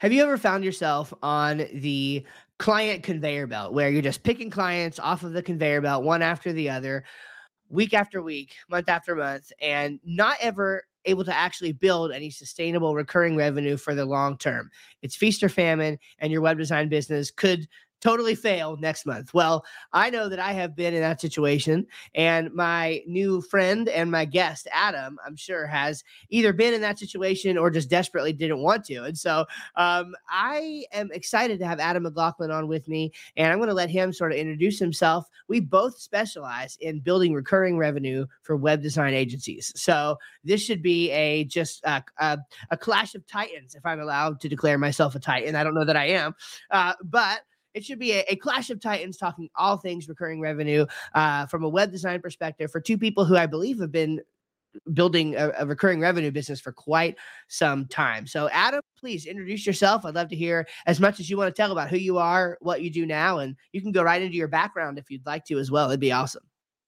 Have you ever found yourself on the client conveyor belt where you're just picking clients off of the conveyor belt one after the other, week after week, month after month, and not ever able to actually build any sustainable recurring revenue for the long term? It's feast or famine, and your web design business could totally fail next month. Well, I know that I have been in that situation, and my new friend and my guest, Adam, I'm sure has either been in that situation or just desperately didn't want to. And so um, I am excited to have Adam McLaughlin on with me, and I'm going to let him sort of introduce himself. We both specialize in building recurring revenue for web design agencies. So this should be a just a, a, a clash of titans, if I'm allowed to declare myself a titan. I don't know that I am, uh, but it should be a, a, clash of titans talking all things recurring revenue uh, from a web design perspective for two people who I believe have been building a, a, recurring revenue business for quite some time. So, Adam, please introduce yourself. I'd love to hear as much as you want to tell about who you are, what you do now, and you can go right into your background if you'd like to as well. It'd be awesome.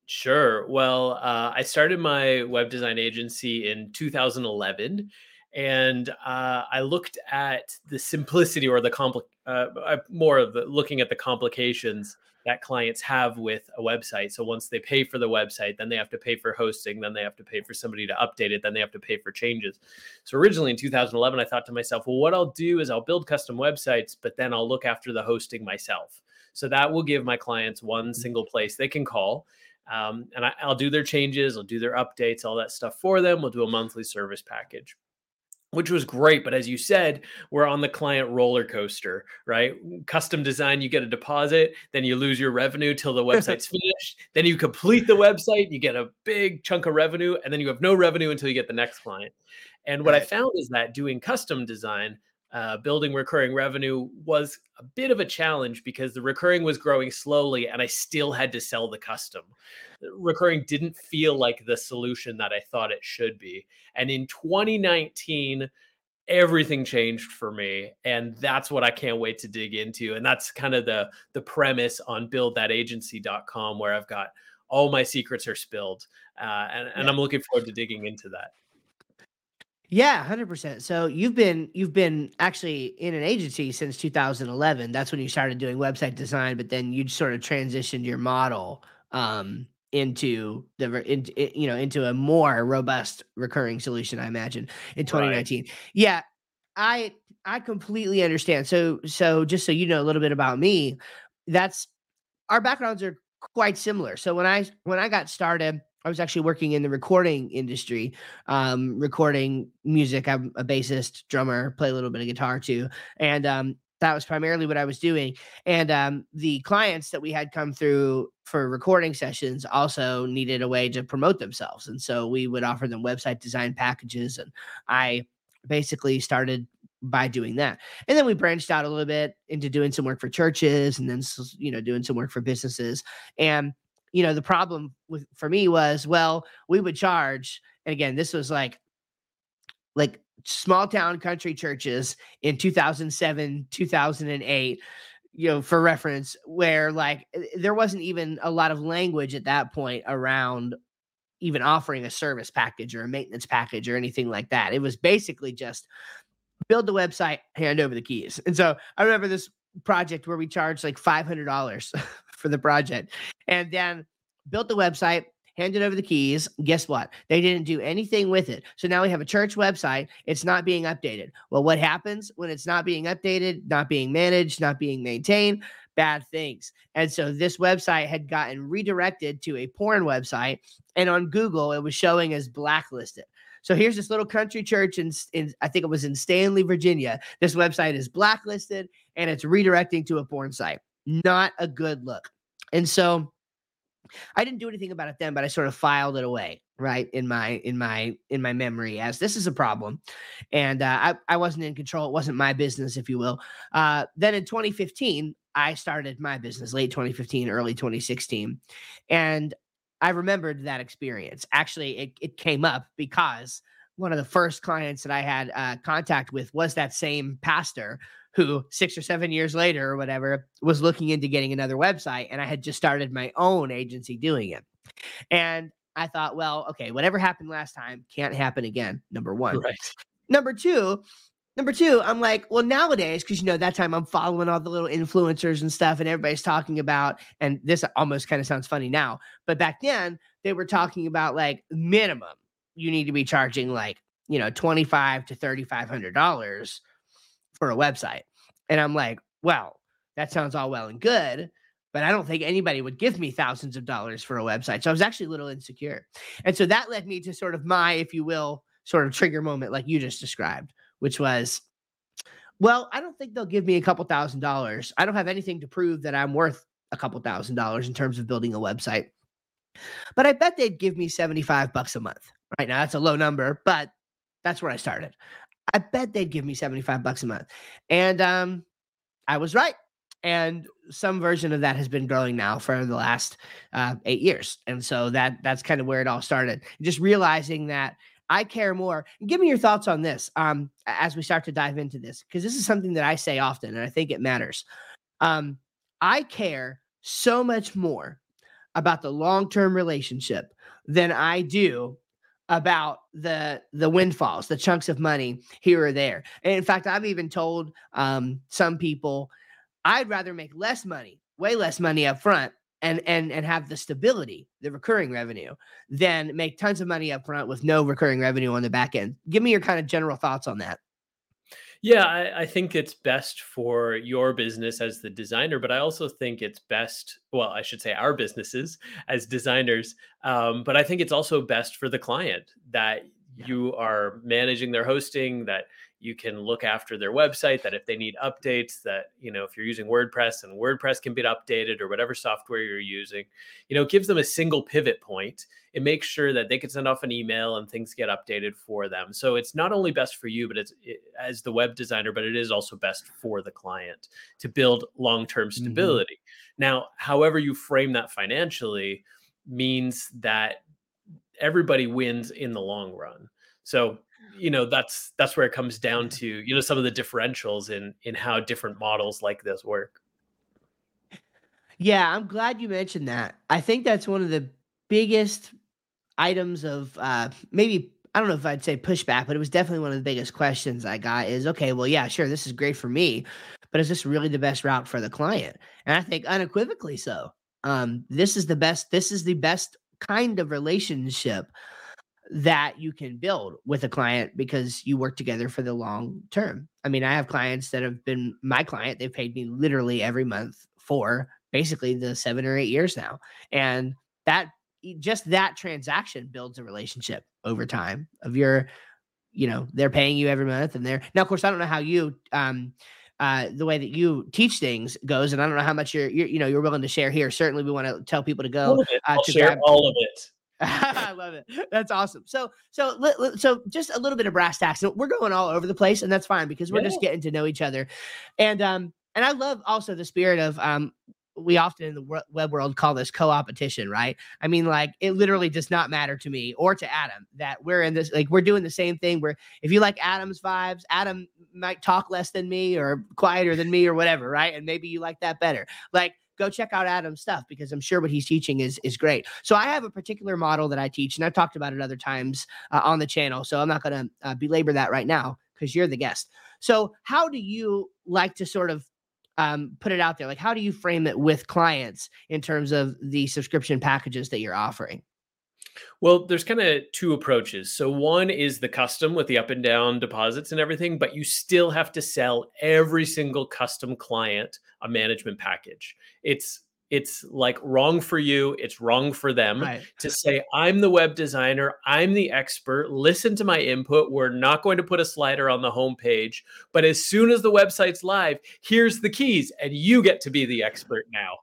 Sure. Well, uh, I started my web design agency in 2011 and uh, I looked at the simplicity or the compli- uh, more of the looking at the complications that clients have with a website. So once they pay for the website, then they have to pay for hosting, then they have to pay for somebody to update it, then they have to pay for changes. So originally in 2011, I thought to myself, well, what I'll do is I'll build custom websites, but then I'll look after the hosting myself. So that will give my clients one mm-hmm. single place they can call. Um, and I, I'll do their changes, I'll do their updates, all that stuff for them. We'll do a monthly service package which was great. But as you said, we're on the client roller coaster, right? Custom design, you get a deposit, then you lose your revenue till the website's finished. Then you complete the website, you get a big chunk of revenue, and then you have no revenue until you get the next client. And what right. I found is that doing custom design, uh, building recurring revenue was a bit of a challenge because the recurring was growing slowly and I still had to sell the custom. Recurring didn't feel like the solution that I thought it should be. And in 2019, everything changed for me and that's what i can't wait to dig into and that's kind of the the premise on buildthatagency.com where i've got all my secrets are spilled uh, and, and yeah. i'm looking forward to digging into that yeah, hundred percent. So you've been you've been actually in an agency since 2011. That's when you started doing website design, but then you sort of transitioned your model um, into the into you know into a more robust recurring solution. I imagine in 2019. Right. Yeah, I I completely understand. So so just so you know a little bit about me, that's our backgrounds are quite similar. So when I when I got started I was actually working in the recording industry, um, recording music. I'm a bassist, drummer, play a little bit of guitar too, and um, that was primarily what I was doing. And um, the clients that we had come through for recording sessions also needed a way to promote themselves, and so we would offer them website design packages, and I basically started by doing that. And then we branched out a little bit into doing some work for churches and then you know doing some work for businesses and you know, the problem with for me was, well, we would charge, and again, this was like like small town country churches in 2007, 2008, you know, for reference, where like eh, there wasn't even a lot of language at that point around even offering a service package or a maintenance package or anything like that. It was basically just build the website, hand over the keys. And so I remember this project where we charged like $500 for the project and then built the website handed over the keys guess what? They didn't do anything with it. So now we have a church website. It's not being updated. Well what happens when it's not being updated not being managed not being maintained? Bad things. And so this website had gotten redirected to a porn website and on google it was showing as blacklisted. So here's this little country church in, in I think it was in Stanley, Virginia. This website is blacklisted and it's redirecting to a porn site. Not a good look. And so I didn't do anything about it then, but I sort of filed it away, right in my in my in my memory as this is a problem, and uh, I I wasn't in control. It wasn't my business, if you will. Uh, then in 2015, I started my business, late 2015, early 2016, and I remembered that experience. Actually, it, it came up because one of the first clients that I had uh, contact with was that same pastor who six or seven years later or whatever was looking into getting another website. And I had just started my own agency doing it. And I thought, well, okay, whatever happened last time can't happen again. Number one. Right. Number two, Number two, I'm like, well, nowadays, because you know, that time I'm following all the little influencers and stuff, and everybody's talking about, and this almost kind of sounds funny now, but back then they were talking about like minimum, you need to be charging like, you know, 25 to $3,500 for a website. And I'm like, well, that sounds all well and good, but I don't think anybody would give me thousands of dollars for a website. So I was actually a little insecure. And so that led me to sort of my, if you will, sort of trigger moment like you just described which was, well, I don't think they'll give me a couple thousand dollars. I don't have anything to prove that I'm worth a couple thousand dollars in terms of building a website. But I bet they'd give me 75 bucks a month. Right now, that's a low number, but that's where I started. I bet they'd give me 75 bucks a month. And um, I was right. And some version of that has been growing now for the last uh, eight years. And so that that's kind of where it all started. Just realizing that I care more. Give me your thoughts on this um, as we start to dive into this, because this is something that I say often, and I think it matters. Um, I care so much more about the long-term relationship than I do about the the windfalls, the chunks of money here or there. And in fact, I've even told um, some people I'd rather make less money, way less money up front, and and and have the stability, the recurring revenue, then make tons of money up front with no recurring revenue on the back end. Give me your kind of general thoughts on that. Yeah, I, I, think it's best for your business as the designer, but I also think it's best, well, I should say our businesses as designers, um, but I think it's also best for the client that yeah. you are managing their hosting, that you can look after their website that if they need updates that you know if you're using wordpress and wordpress can be updated or whatever software you're using you know it gives them a single pivot point it makes sure that they can send off an email and things get updated for them. So it's not only best for you but it's it, as the web designer but it is also best for the client to build long-term mm-hmm. stability. Mm-hmm. now however you frame that financially means that everybody wins in the long run. So you know that's that's where it comes down to you know some of the differentials in in how different models like this work. Yeah i'm glad you mentioned that. I think that's one of the biggest items of uh maybe i don't know if i'd say pushback but it was definitely one of the biggest questions i got is okay well yeah sure this is great for me but is this really the best route for the client and i think unequivocally so um this is the best this is the best kind of relationship that you can build with a client because you work together for the long term. I mean, I have clients that have been my client, they've paid me literally every month for basically the 7 or 8 years now. And that just that transaction builds a relationship over time of your you know, they're paying you every month and they're Now of course I don't know how you um uh, the way that you teach things goes, and I don't know how much you're, you're, you know, you're willing to share here. Certainly, we want to tell people to go. Uh, to share grab, all of it. I love it. That's awesome. So, so, so, just a little bit of brass tacks. We're going all over the place, and that's fine because we're yeah. just getting to know each other. And um, and I love also the spirit of um, we often in the web world call this co-opetition, right? I mean, like it literally does not matter to me or to Adam that we're in this, like we're doing the same thing. Where if you like Adam's vibes, Adam might talk less than me or quieter than me or whatever, right? And maybe you like that better. Like go check out Adam's stuff because I'm sure what he's teaching is is great. So I have a particular model that I teach, and I've talked about it other times uh, on the channel. So I'm not going to uh, belabor that right now because you're the guest. So how do you like to sort of um, put it out there? Like how do you frame it with clients in terms of the subscription packages that you're offering? Well, there's kind of two approaches. So one is the custom with the up and down deposits and everything, but you still have to sell every single custom client a management package. It's it's like wrong for you, it's wrong for them right. to say I'm the web designer, I'm the expert, listen to my input. We're not going to put a slider on the homepage, but as soon as the website's live, here's the keys and you get to be the expert now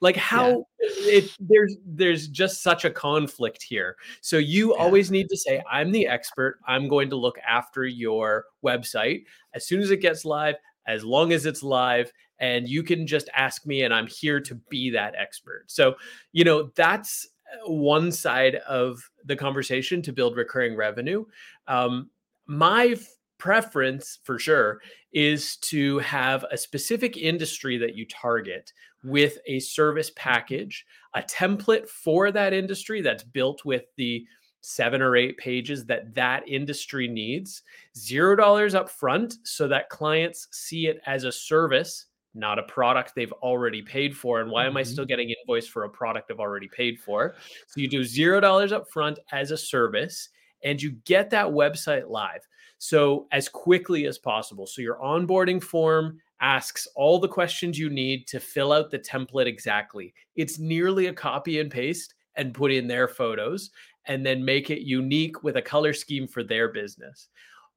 like how yeah. it there's there's just such a conflict here so you yeah. always need to say i'm the expert i'm going to look after your website as soon as it gets live as long as it's live and you can just ask me and i'm here to be that expert. So you know that's uh, one side of the conversation to build recurring revenue. Um, my preference for sure is to have a specific industry that you target with a service package, a template for that industry that's built with the seven or eight pages that that industry needs, zero dollars up front so that clients see it as a service, not a product they've already paid for. And why mm-hmm. am I mm-hmm. still getting invoice for a product I've already paid for? So you do zero dollars up front as a service and you get that website live. So as quickly as possible. So your onboarding form asks all the questions you need to fill out the template exactly. It's nearly a copy and paste and put in their photos and then make it unique with a color scheme for their business.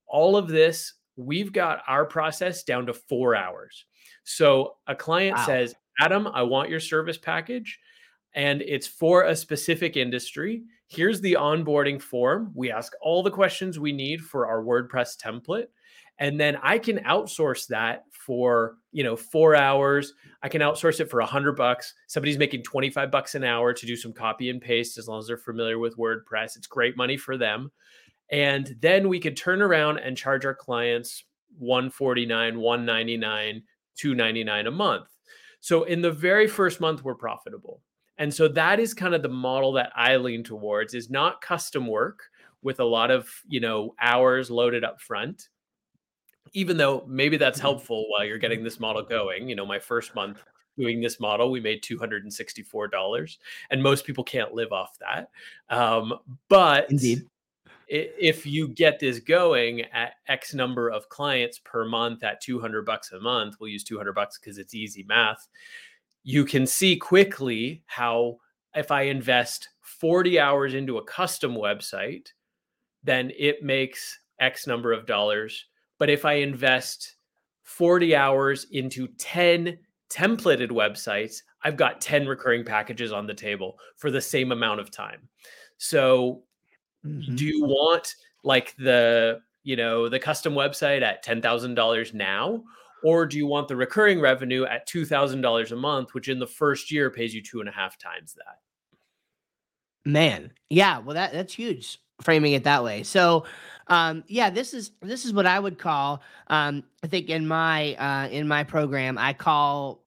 All of this, we've got our process down to four hours. So a client wow. says, Adam, I want your service package, and it's for a specific industry. Here's the onboarding form. We ask all the questions we need for our WordPress template and then i can outsource that for you know four hours i can outsource it for a hundred bucks somebody's making 25 bucks an hour to do some copy and paste as long as they're familiar with wordpress it's great money for them and then we could turn around and charge our clients 149 199 299 a month so in the very first month we're profitable and so that is kind of the model that i lean towards is not custom work with a lot of you know hours loaded up front even though maybe that's mm-hmm. helpful while you're getting this model going. You know, my first month doing this model, we made $264, and most people can't live off that. Um, but indeed, if you get this going at X number of clients per month at 200 bucks a month, we'll use 200 bucks because it's easy math. You can see quickly how if I invest 40 hours into a custom website, then it makes X number of dollars but if I invest 40 hours into 10 templated websites, I've got 10 recurring packages on the table for the same amount of time. So mm-hmm. do you want like the, you know, the custom website at $10,000 now or do you want the recurring revenue at $2,000 a month, which in the first year pays you two and a half times that? Man, yeah, well that that's huge framing it that way. So um, yeah, this is this is what I would call. Um, I think in my uh, in my program, I call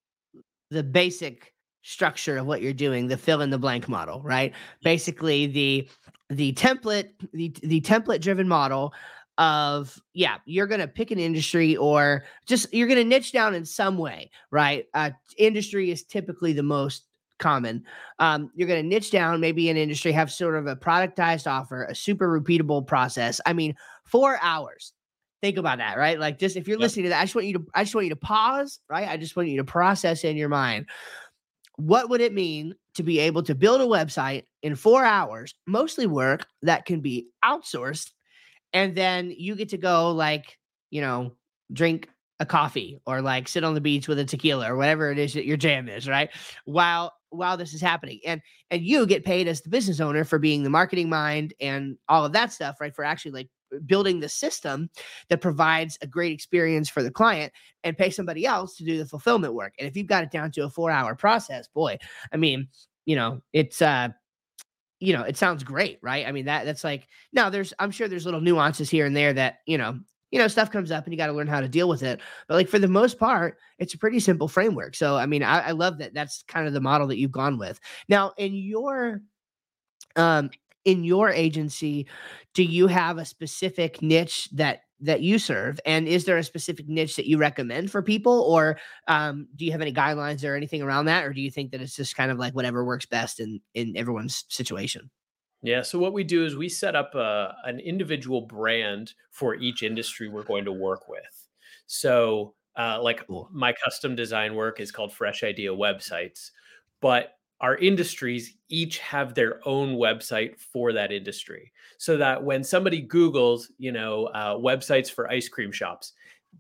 the basic structure of what you're doing the fill in the blank model. Right, basically the the template the the template driven model of yeah you're going to pick an industry or just you're going to niche down in some way right uh, industry is typically the most common. Um, you're going to niche down, maybe an industry, have sort of a productized offer, a super repeatable process. I mean, four hours. Think about that, right? Like, just if you're yep. listening to that, I just want you to, I just want you to pause, right? I just want you to process in your mind. What would it mean to be able to build a website in four hours, mostly work that can be outsourced, and then you get to go like, you know, drink a coffee or like sit on the beach with a tequila or whatever it is that your jam is, right? While while this is happening and and you get paid as the business owner for being the marketing mind and all of that stuff right for actually like building the system that provides a great experience for the client and pay somebody else to do the fulfillment work and if you've got it down to a four hour process boy i mean you know it's uh you know it sounds great right i mean that that's like now there's i'm sure there's little nuances here and there that you know you know, stuff comes up and you got to learn how to deal with it. But like for the most part, it's a pretty simple framework. So I mean, I, I love that. That's kind of the model that you've gone with. Now, in your um in your agency, do you have a specific niche that that you serve and is there a specific niche that you recommend for people or um, do you have any guidelines or anything around that or do you think that it's just kind of like whatever works best in in everyone's situation yeah. So what we do is we set up a, an individual brand for each industry we're going to work with. So, uh, like cool. my custom design work is called Fresh Idea Websites, but our industries each have their own website for that industry, so that when somebody Google's, you know, uh, websites for ice cream shops,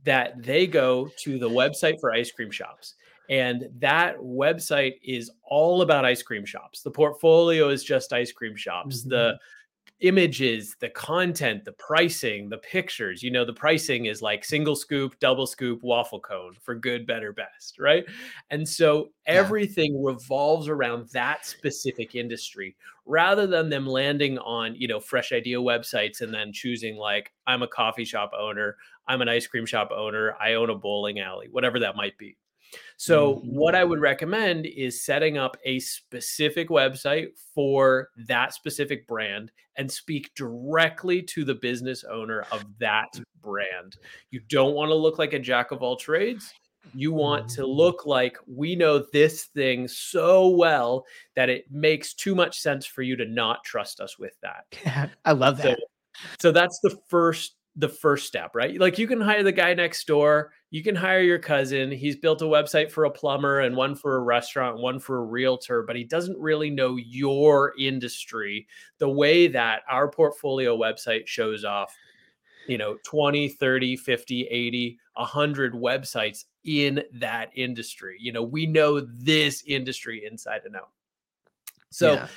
that they go to the website for ice cream shops and that website is all about ice cream shops. The portfolio is just ice cream shops. Mm-hmm. The images, the content, the pricing, the pictures. You know, the pricing is like single scoop, double scoop, waffle cone for good, better, best, right? And so everything yeah. revolves around that specific industry rather than them landing on, you know, fresh idea websites and then choosing like, I'm a coffee shop owner, I'm an ice cream shop owner, I own a bowling alley, whatever that might be. So, mm-hmm. what I would recommend is setting up a specific website for that specific brand and speak directly to the business owner of that brand. You don't want to look like a jack of all trades. You want to mm-hmm. look like we know this thing so well that it makes too much sense for you to not trust us with that. I love that. So, so that's the first the first step, right? Like you can hire the guy next door, you can hire your cousin. He's built a website for a plumber and one for a restaurant, one for a realtor, but he doesn't really know your industry the way that our portfolio website shows off, you know, 20, 30, 50, 80, 100 websites in that industry. You know, we know this industry inside and out. So yeah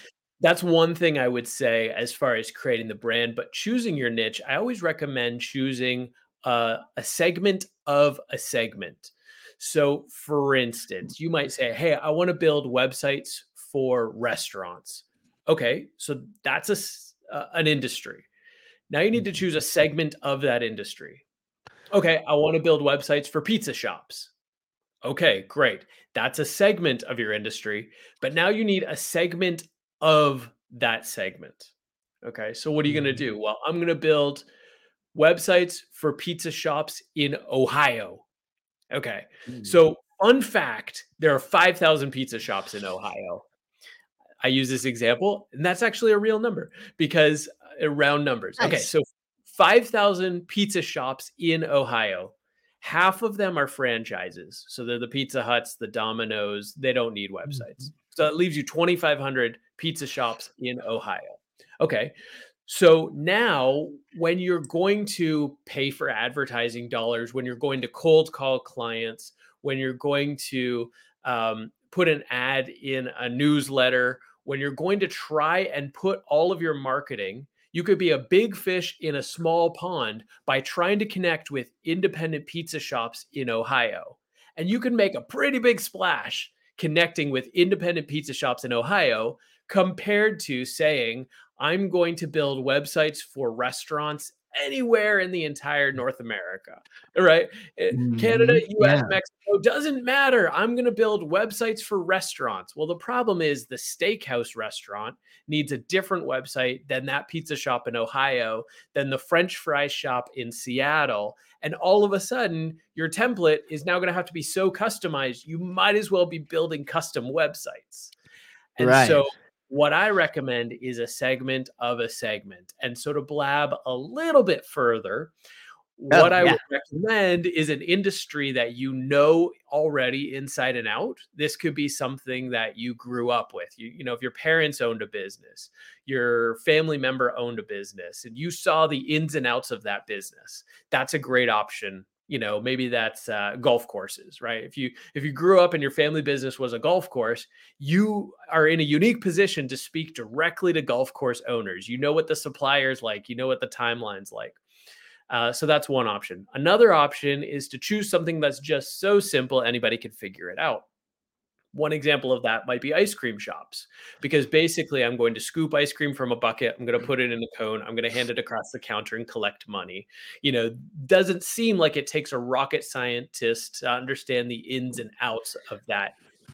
that's one thing I would say as far as creating the brand. But choosing your niche, I always recommend choosing uh, a segment of a segment. So, for instance, you might say, Hey, I want to build websites for restaurants. Okay, so that's a, uh, an industry. Now you need to choose a segment of that industry. Okay, I want to build websites for pizza shops. Okay, great. That's a segment of your industry. But now you need a segment of that segment. Okay. So what are you going to mm-hmm. do? Well, I'm going to build websites for pizza shops in Ohio. Okay. Mm. So, fun fact there are 5,000 pizza shops in Ohio. I use this example, and that's actually a real number because uh, round numbers. Nice. Okay. So, 5,000 pizza shops in Ohio. Half of them are franchises. So, they're the Pizza Huts, the Domino's. They don't need websites. Mm-hmm. So, it leaves you 2,500 pizza shops in Ohio. Okay. So now, when you're going to pay for advertising dollars, when you're going to cold call clients, when you're going to um, put an ad in a newsletter, when you're going to try and put all of your marketing, you could be a big fish in a small pond by trying to connect with independent pizza shops in Ohio. And you can make a pretty big splash connecting with independent pizza shops in Ohio compared to saying, I'm going to build websites for restaurants anywhere in the entire North America, right? Mm-hmm. Canada, US, yeah. Mexico doesn't matter. I'm going to build websites for restaurants. Well, the problem is the steakhouse restaurant needs a different website than that pizza shop in Ohio, than the French fry shop in Seattle. And all of a sudden, your template is now going to have to be so customized, you might as well be building custom websites. And right. so what I recommend is a segment of a segment. And so to blab a little bit further, oh, what I yeah. would recommend is an industry that you know already inside and out. This could be something that you grew up with. You, you know, if your parents owned a business, your family member owned a business, and you saw the ins and outs of that business, that's a great option you know maybe that's uh, golf courses right? If you if you grew up and your family business was a golf course you are in a unique position to speak directly to golf course owners. You know what the suppliers like you know what the timelines like. Uh, so that's one option. Another option is to choose something that's just so simple anybody can figure it out one example of that might be ice cream shops because basically i'm going to scoop ice cream from a bucket i'm going to put it in a cone i'm going to hand it across the counter and collect money you know doesn't seem like it takes a rocket scientist to understand the ins and outs of that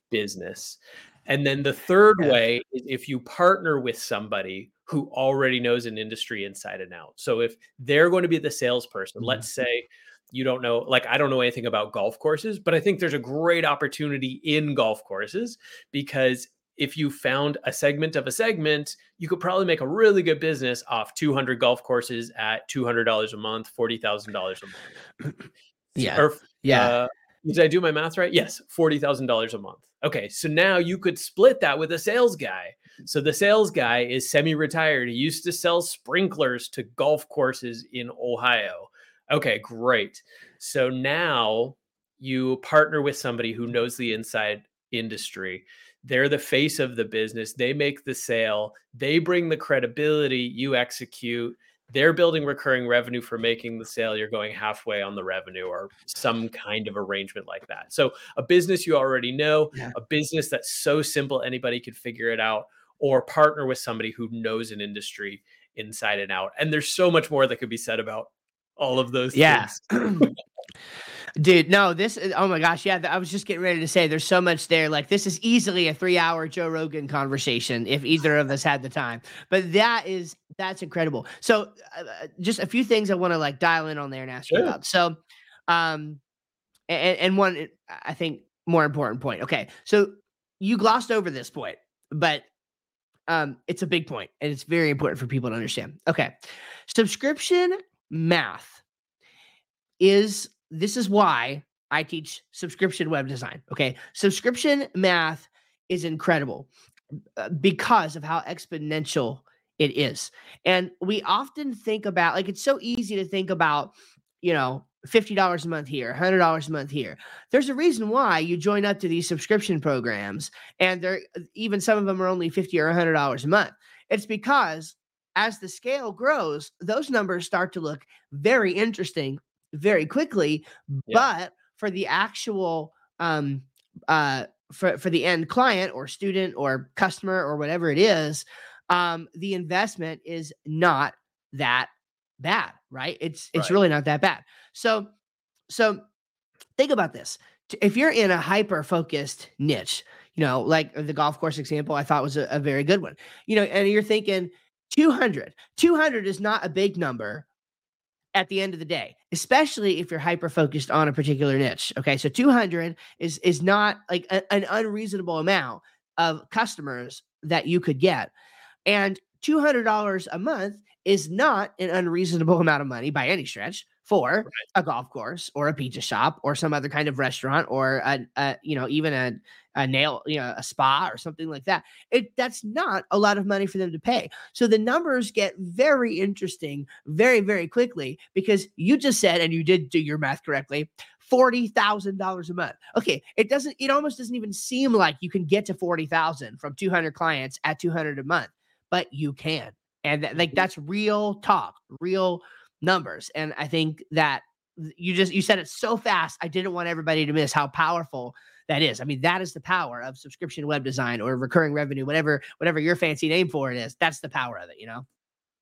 business and then the third yeah. way is if you partner with somebody who already knows an industry inside and out so if they're going to be the salesperson mm-hmm. let's say you don't know like i don't know anything about golf courses but i think there's a great opportunity in golf courses because if you found a segment of a segment you could probably make a really good business off 200 golf courses at $200 a month $40000 a month. Yeah. or, yeah. uh, did i do my math right? Yes $40000 a month. Okay so now you could split that with a sales guy. So the sales guy is semi-retired. He used to sell sprinklers to golf courses in ohio Okay, great. So now you partner with somebody who knows the inside industry. They're the face of the business. They make the sale. They bring the credibility. You execute. They're building recurring revenue for making the sale. You're going halfway on the revenue or some kind of arrangement like that. So, a business you already know, yeah. a business that's so simple anybody could figure it out, or partner with somebody who knows an industry inside and out. And there's so much more that could be said about all of those yeah. dude no this is, oh my gosh yeah i was just getting ready to say there's so much there like this is easily a three hour joe rogan conversation if either of us had the time but that is that's incredible. So uh, uh just a few things i want to like dial in on there and ask sure. you about. So um and, and one i think more important point okay so you glossed over this point but um it's a big point and it's very important for people to understand. Okay subscription math is this is why I teach subscription web design. Okay. Subscription math is incredible uh, because of how exponential it is. And we often think about, like, it's so easy to think about, you know, $50 a month here, $100 a month here. There's a reason why you join up to these subscription programs and they're even some of them are only 50 or $100 a month. It's because as the scale grows, those numbers start to look very interesting very quickly. Yeah. But for the actual um uh for, for the end client or student or customer or whatever it is, um, the investment is not that bad, right? It's it's right. really not that bad. So so think about this. If you're in a hyper focused niche, you know, like the golf course example, I thought was a, a very good one. You know, and you're thinking 200. 200 is not a big number at the end of the day, especially if you're hyper focused on a particular niche. Okay, so 200 is is not like a, an unreasonable amount of customers that you could get, and $200 a month is not an unreasonable amount of money by any stretch for right. a golf course or a pizza shop or some other kind of restaurant or a, a you know even a, a nail you know a spa or something like that it that's not a lot of money for them to pay so the numbers get very interesting very very quickly because you just said and you did do your math correctly $40,000 a month. Okay, it doesn't it almost doesn't even seem like you can get to 40,000 from 200 clients at 200 a month, but you can. And like mm-hmm. that's real talk, real numbers. And I think that you just you said it so fast. I didn't want everybody to miss how powerful that is. I mean, that is the power of subscription web design or recurring revenue, whatever whatever your fancy name for it is. That's the power of it, you know.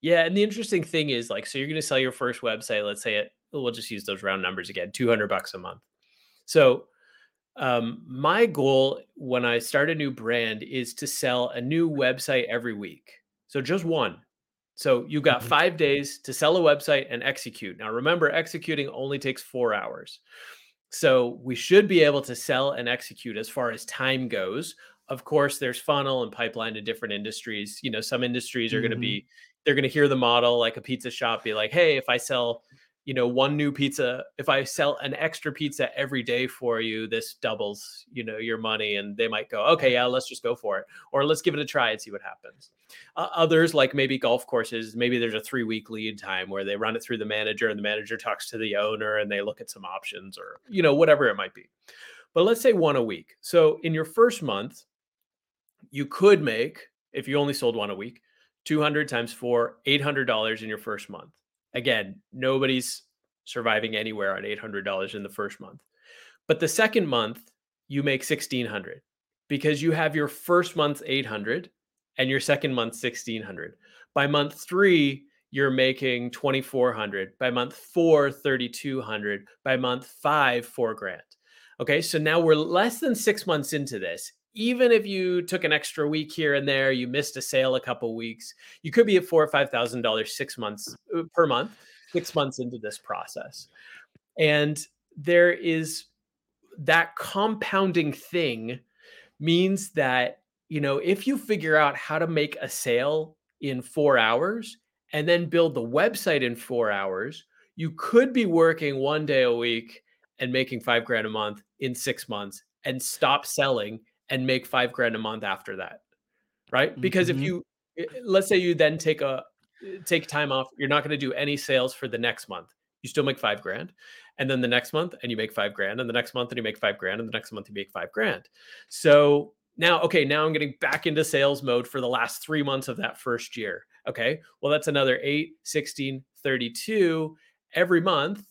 Yeah, and the interesting thing is like so you're going to sell your first website, let's say it we'll just use those round numbers again, 200 bucks a month. So um, my goal when I start a new brand is to sell a new website every week. So just one. So you got mm-hmm. five days to sell a website and execute. Now, remember, executing only takes four hours. So we should be able to sell and execute as far as time goes. Of course, there's funnel and pipeline to different industries. You know, some industries are mm-hmm. going to be, they're going to hear the model like a pizza shop be like, hey, if I sell you know one new pizza if i sell an extra pizza every day for you this doubles you know your money and they might go okay yeah let's just go for it or let's give it a try and see what happens. Uh, others like maybe golf courses maybe there's a three week lead time where they run it through the manager and the manager talks to the owner and they look at some options or you know whatever it might be. But let's say one a week. So in your first month you could make if you only sold one a week 200 times 4 $800 in your first month Again, nobody's surviving anywhere on $800 in the first month. But the second month, you make 1600 because you have your first month 800 and your second month 1600. By month 3, you're making 2400. By month 4, 3200. By month 5, 4 grand. Okay, so now we're less than 6 months into this even if you took an extra week here and there, you missed a sale a couple weeks, you could be at four or five thousand dollars six months uh, per month, six months into this process. And there is that compounding thing means that you know if you figure out how to make a sale in four hours and then build the website in four hours, you could be working one day a week and making five grand a month in six months and stop selling and make five grand a month after that right? Because mm-hmm. if you let's say you then take a take time off you're not going to do any sales for the next month. You still make five grand and then the next month and you make five grand and the next month and you make five grand and the next month you make five grand. So now okay now i'm getting back into sales mode for the last three months of that first year okay? Well that's another 8 16 32 every month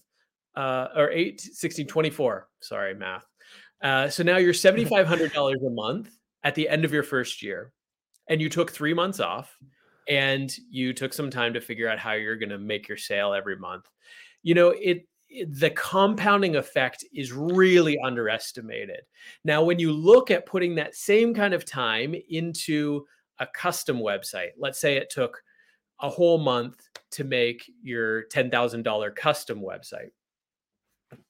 uh, or 8 16 24 sorry math uh, so now you're $7,500 a month at the end of your first year, and you took three months off and you took some time to figure out how you're going to make your sale every month. you know, it, it the compounding effect is really underestimated. Now, when you look at putting that same kind of time into a custom website, let's say it took a whole month to make your $10,000 custom website.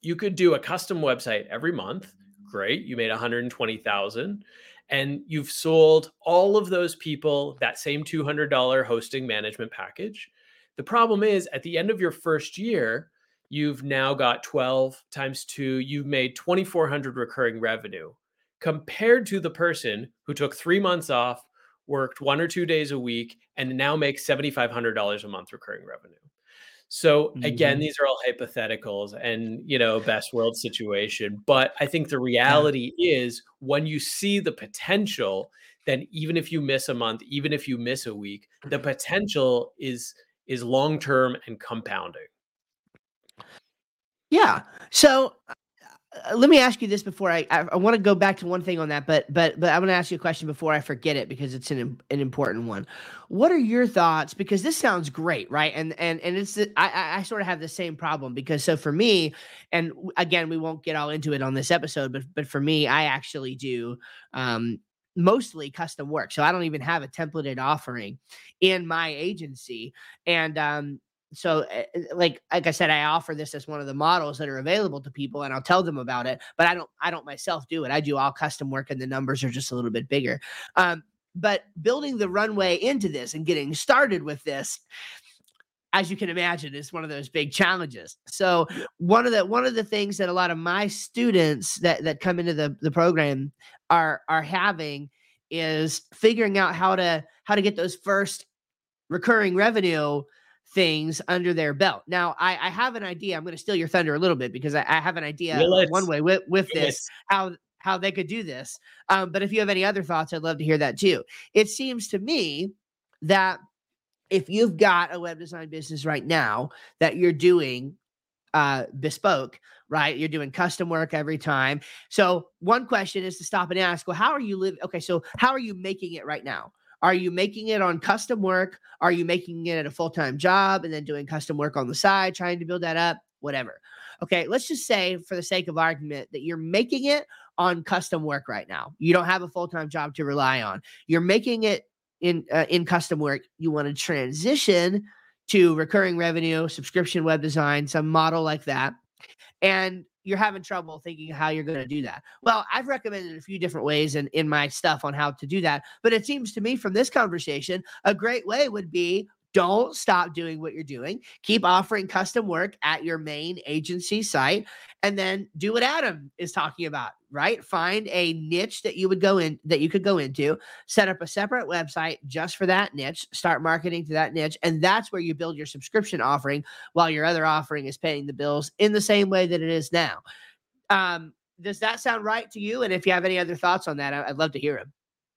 You could do a custom website every month. Great. You made 120,000 and you've sold all of those people that same $200 hosting management package. The problem is at the end of your first year, you've now got 12 times 2, you've made 2400 recurring revenue compared to the person who took 3 months off, worked 1 or 2 days a week and now makes $7500 a month recurring revenue. So again, mm-hmm. these are all hypotheticals and you know, best world situation. But I think the reality yeah. is when you see the potential, then even if you miss a month, even if you miss a week, the potential is is long term and compounding. Yeah. So let me ask you this before I I, I want to go back to one thing on that, but but but I'm going to ask you a question before I forget it because it's an an important one. What are your thoughts? Because this sounds great, right? And and and it's I I sort of have the same problem because so for me, and again we won't get all into it on this episode, but but for me, I actually do um mostly custom work. So I don't even have a templated offering in my agency. And um, so eh, eh, like like I said, I offer this as one of the models that are available to people, and I'll tell them about it. But I don't I don't myself do it. I do all custom work, and the numbers are just a little bit bigger. Um, but building the runway into this and getting started with this as you can imagine is one of those big challenges so one of the one of the things that a lot of my students that that come into the the program are are having is figuring out how to how to get those first recurring revenue things under their belt. Now, I, I have an idea. I'm going to steal your thunder a little bit because I, I have an idea one way with, with this how how they could do this. Um, but if you have any other thoughts, I'd love to hear that too. It seems to me that if you've got a web design business right now that you're doing uh, bespoke, right? You're doing custom work every time. So one question is to stop and ask, well, how are you living? Okay, so how are you making it right now? Are you making it on custom work? Are you making it at a full time job and then doing custom work on the side, trying to build that up? Whatever. Okay, let's just say, for the sake of argument, that you're making it on custom work right now. You don't have a full time job to rely on. You're making it in uh, in custom work. You want to transition to recurring revenue, subscription web design, some model like that, and you're having trouble thinking how you're going to do that. Well, I've recommended a few different ways in, in my stuff on how to do that. But it seems to me from this conversation, a great way would be don't stop doing what you're doing. Keep offering custom work at your main agency site and then do what Adam is talking about, right? Find a niche that you would go in that you could go into, set up a separate website just for that niche, start marketing to that niche, and that's where you build your subscription offering while your other offering is paying the bills in the same way that it is now. Um, does that sound right to you? And if you have any other thoughts on that, I'd love to hear them.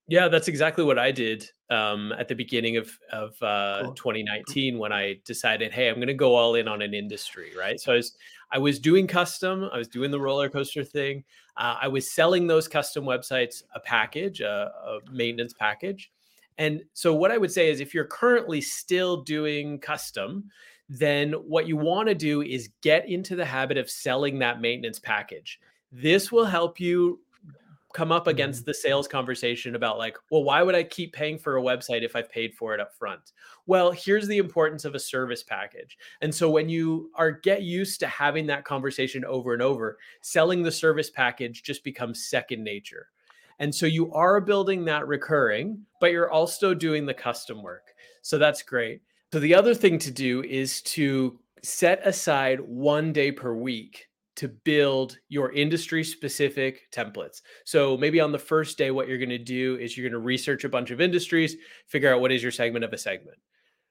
Yeah, that's exactly what I did um, at the beginning of of uh, cool. 2019 when I decided, hey, I'm going to go all in on an industry, right? So I was I was doing custom, I was doing the roller coaster thing, uh, I was selling those custom websites a package, a, a maintenance package, and so what I would say is, if you're currently still doing custom, then what you want to do is get into the habit of selling that maintenance package. This will help you come up against mm-hmm. the sales conversation about like, well, why would I keep paying for a website if I've paid for it up front? Well, here's the importance of a service package. And so when you are get used to having that conversation over and over, selling the service package just becomes second nature. And so you are building that recurring, but you're also doing the custom work. So that's great. So the other thing to do is to set aside one day per week to build your industry specific templates. So maybe on the first day, what you're going to do is you're going to research a bunch of industries, figure out what is your segment of a segment.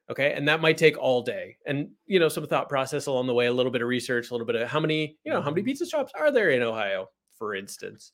Okay. And that might take all day. And, you know, some thought process along the way, a little bit of research, a little bit of how many, you know, how many mm-hmm. pizza shops are there in Ohio, for instance.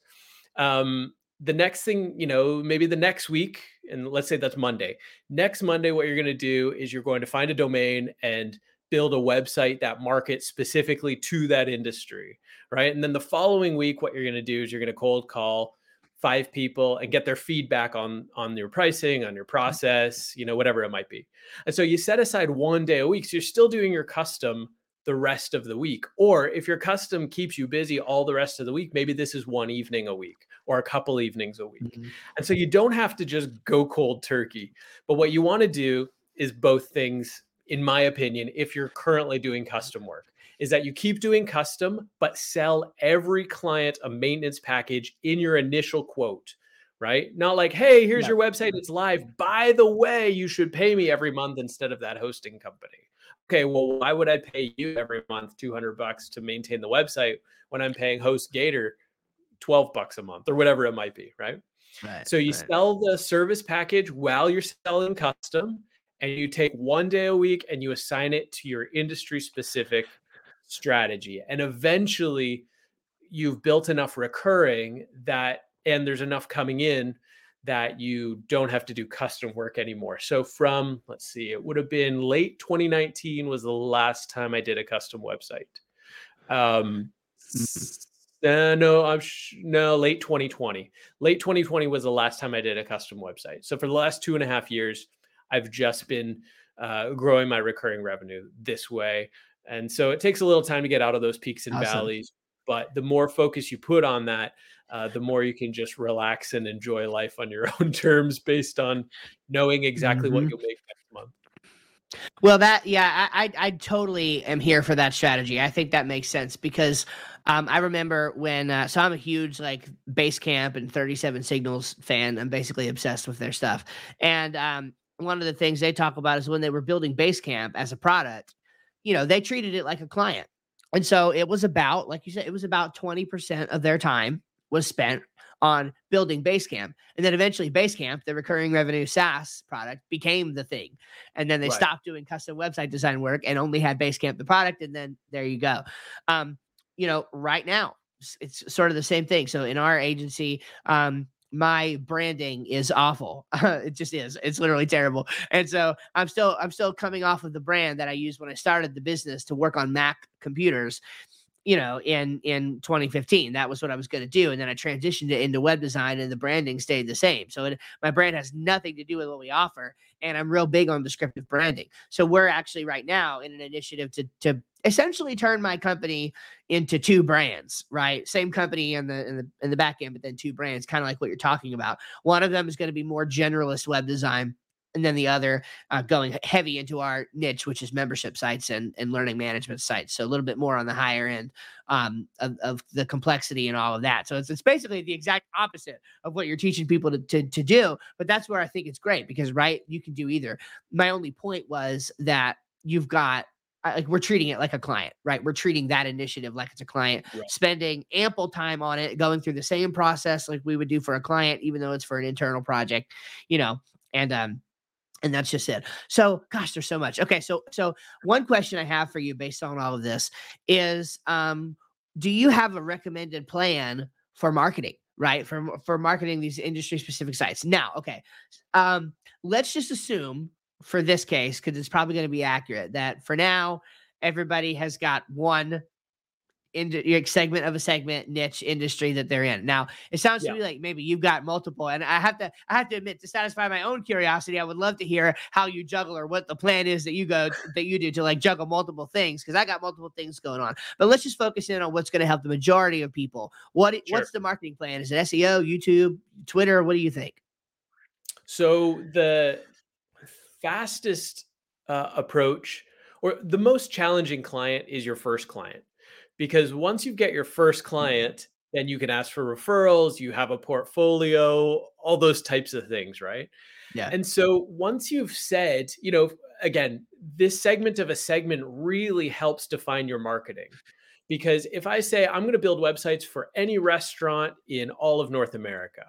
Um, the next thing, you know, maybe the next week, and let's say that's Monday. Next Monday, what you're going to do is you're going to find a domain and build a website that markets specifically to that industry, right? And then the following week, what you're going to do is you're going to cold call five people and get their feedback on on your pricing, on your mm-hmm. process, you know, whatever it might be. And so you set aside one day a week. So you're still doing your custom the rest of the week. Or if your custom keeps you busy all the rest of the week, maybe this is one evening a week or a couple evenings a week. Mm-hmm. And so you don't have to just go cold turkey. But what you want to do is both things, in my opinion, if you're currently doing custom work, is that you keep doing custom, but sell every client a maintenance package in your initial quote right? Not like, hey, here's yeah. your website, it's live. By the way, you should pay me every month instead of that hosting company. Okay, well, why would I pay you every month 200 bucks to maintain the website when I'm paying HostGator 12 bucks a month or whatever it might be, right? Right, so you right. sell the service package while you're selling custom and you take one day a week and you assign it to your industry specific strategy and eventually you've built enough recurring that and there's enough coming in that you don't have to do custom work anymore. So from let's see, it would have been late 2019 was the last time I did a custom website. Um, uh, no, I'm sh- no late 2020. Late 2020 was the last time I did a custom website. So for the last two and a half years, I've just been uh, growing my recurring revenue this way. And so it takes a little time to get out of those peaks and awesome. valleys. But the more focus you put on that, uh, the more you can just relax and enjoy life on your own terms based on knowing exactly mm-hmm. what you'll make next month. Well, that yeah, I, I, I totally am here for that strategy. I think that makes sense because um, I remember when uh, so I'm a huge like Basecamp and 37 Signals fan. I'm basically obsessed with their stuff, and um, one of the things they talk about is when they were building Basecamp as a product, you know, they treated it like a client, and so it was about like you said, it was about 20 percent of their time was spent on building Basecamp. And then eventually Basecamp, the recurring revenue SaaS product, became the thing. And then they right. stopped doing custom website design work and only had Basecamp the product. And then there you go. Um, you know, right now, it's sort of the same thing. So in our agency, um, my branding is awful. it just is. It's literally terrible. And so I'm still I'm still coming off of the brand that I used when I started the business to work on Mac computers you know, in in 2015. That was what I was going to do, and then I transitioned it into web design, and the branding stayed the same. So it, my brand has nothing to do with what we offer, and I'm real big on descriptive branding. So we're actually right now in an initiative to to essentially turn my company into two brands, right? Same company in the in the in the back end, but then two brands, kind of like what you're talking about. One of them is going to be more generalist web design and then the other uh, going heavy into our niche, which is membership sites and, and learning management sites. So a little bit more on the higher end um, of, of the complexity and all of that. So it's, it's basically the exact opposite of what you're teaching people to, to, to do. But that's where I think it's great because, right, you can do either. My only point was that you've got like we're treating it like a client, right? We're treating that initiative like it's a client, right. spending ample time on it, going through the same process like we would do for a client, even though it's for an internal project, you know. And um, and that's just it so gosh there's so much okay so so one question i have for you based on all of this is um do you have a recommended plan for marketing right for for marketing these industry specific sites now okay um let's just assume for this case because it's probably going to be accurate that for now everybody has got one into segment of a segment niche industry that they're in. Now, it sounds yeah. to me like maybe you've got multiple, and I have to I have to admit to satisfy my own curiosity, I would love to hear how you juggle or what the plan is that you go that you do to like juggle multiple things because I got multiple things going on. But let's just focus in on what's going to help the majority of people. What sure. what's the marketing plan? Is it SEO, YouTube, Twitter? What do you think? So the fastest uh, approach or the most challenging client is your first client because once you get your first client, then you can ask for referrals, you have a portfolio, all those types of things, right? Yeah. And so once you've said, you know, again, this segment of a segment really helps define your marketing. Because if I say I'm going to build websites for any restaurant in all of North America,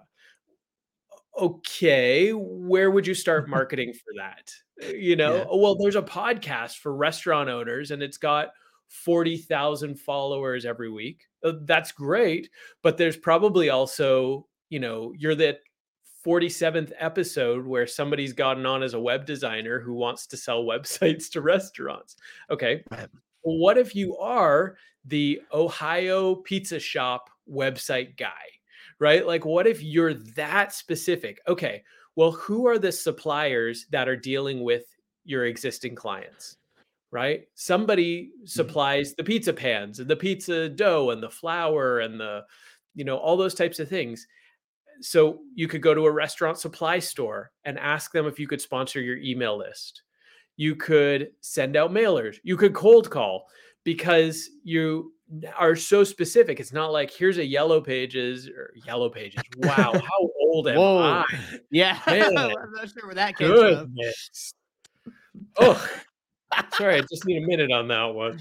okay, where would you start marketing for that? You know, yeah. well, there's a podcast for restaurant owners and it's got 40,000 followers every week. Uh, that's great, but there's probably also, you know, you're the 47th episode where somebody's gotten on as a web designer who wants to sell websites to restaurants. Okay. Well, what if you are the Ohio pizza shop website guy? Right? Like what if you're that specific? Okay. Well, who are the suppliers that are dealing with your existing clients? right? Somebody Mm-hmm. supplies the pizza pans and the pizza dough and the flour and the, you know, all those types of things. So you could go to a restaurant supply store and ask them if you could sponsor your email list. You could send out mailers. You could cold call because you are so specific. It's not like here's a yellow pages or yellow pages. Wow, how old am Whoa. I? Yeah, Man. I'm not sure where that came from. Goodness. Oh, sorry. I just need a minute on that one.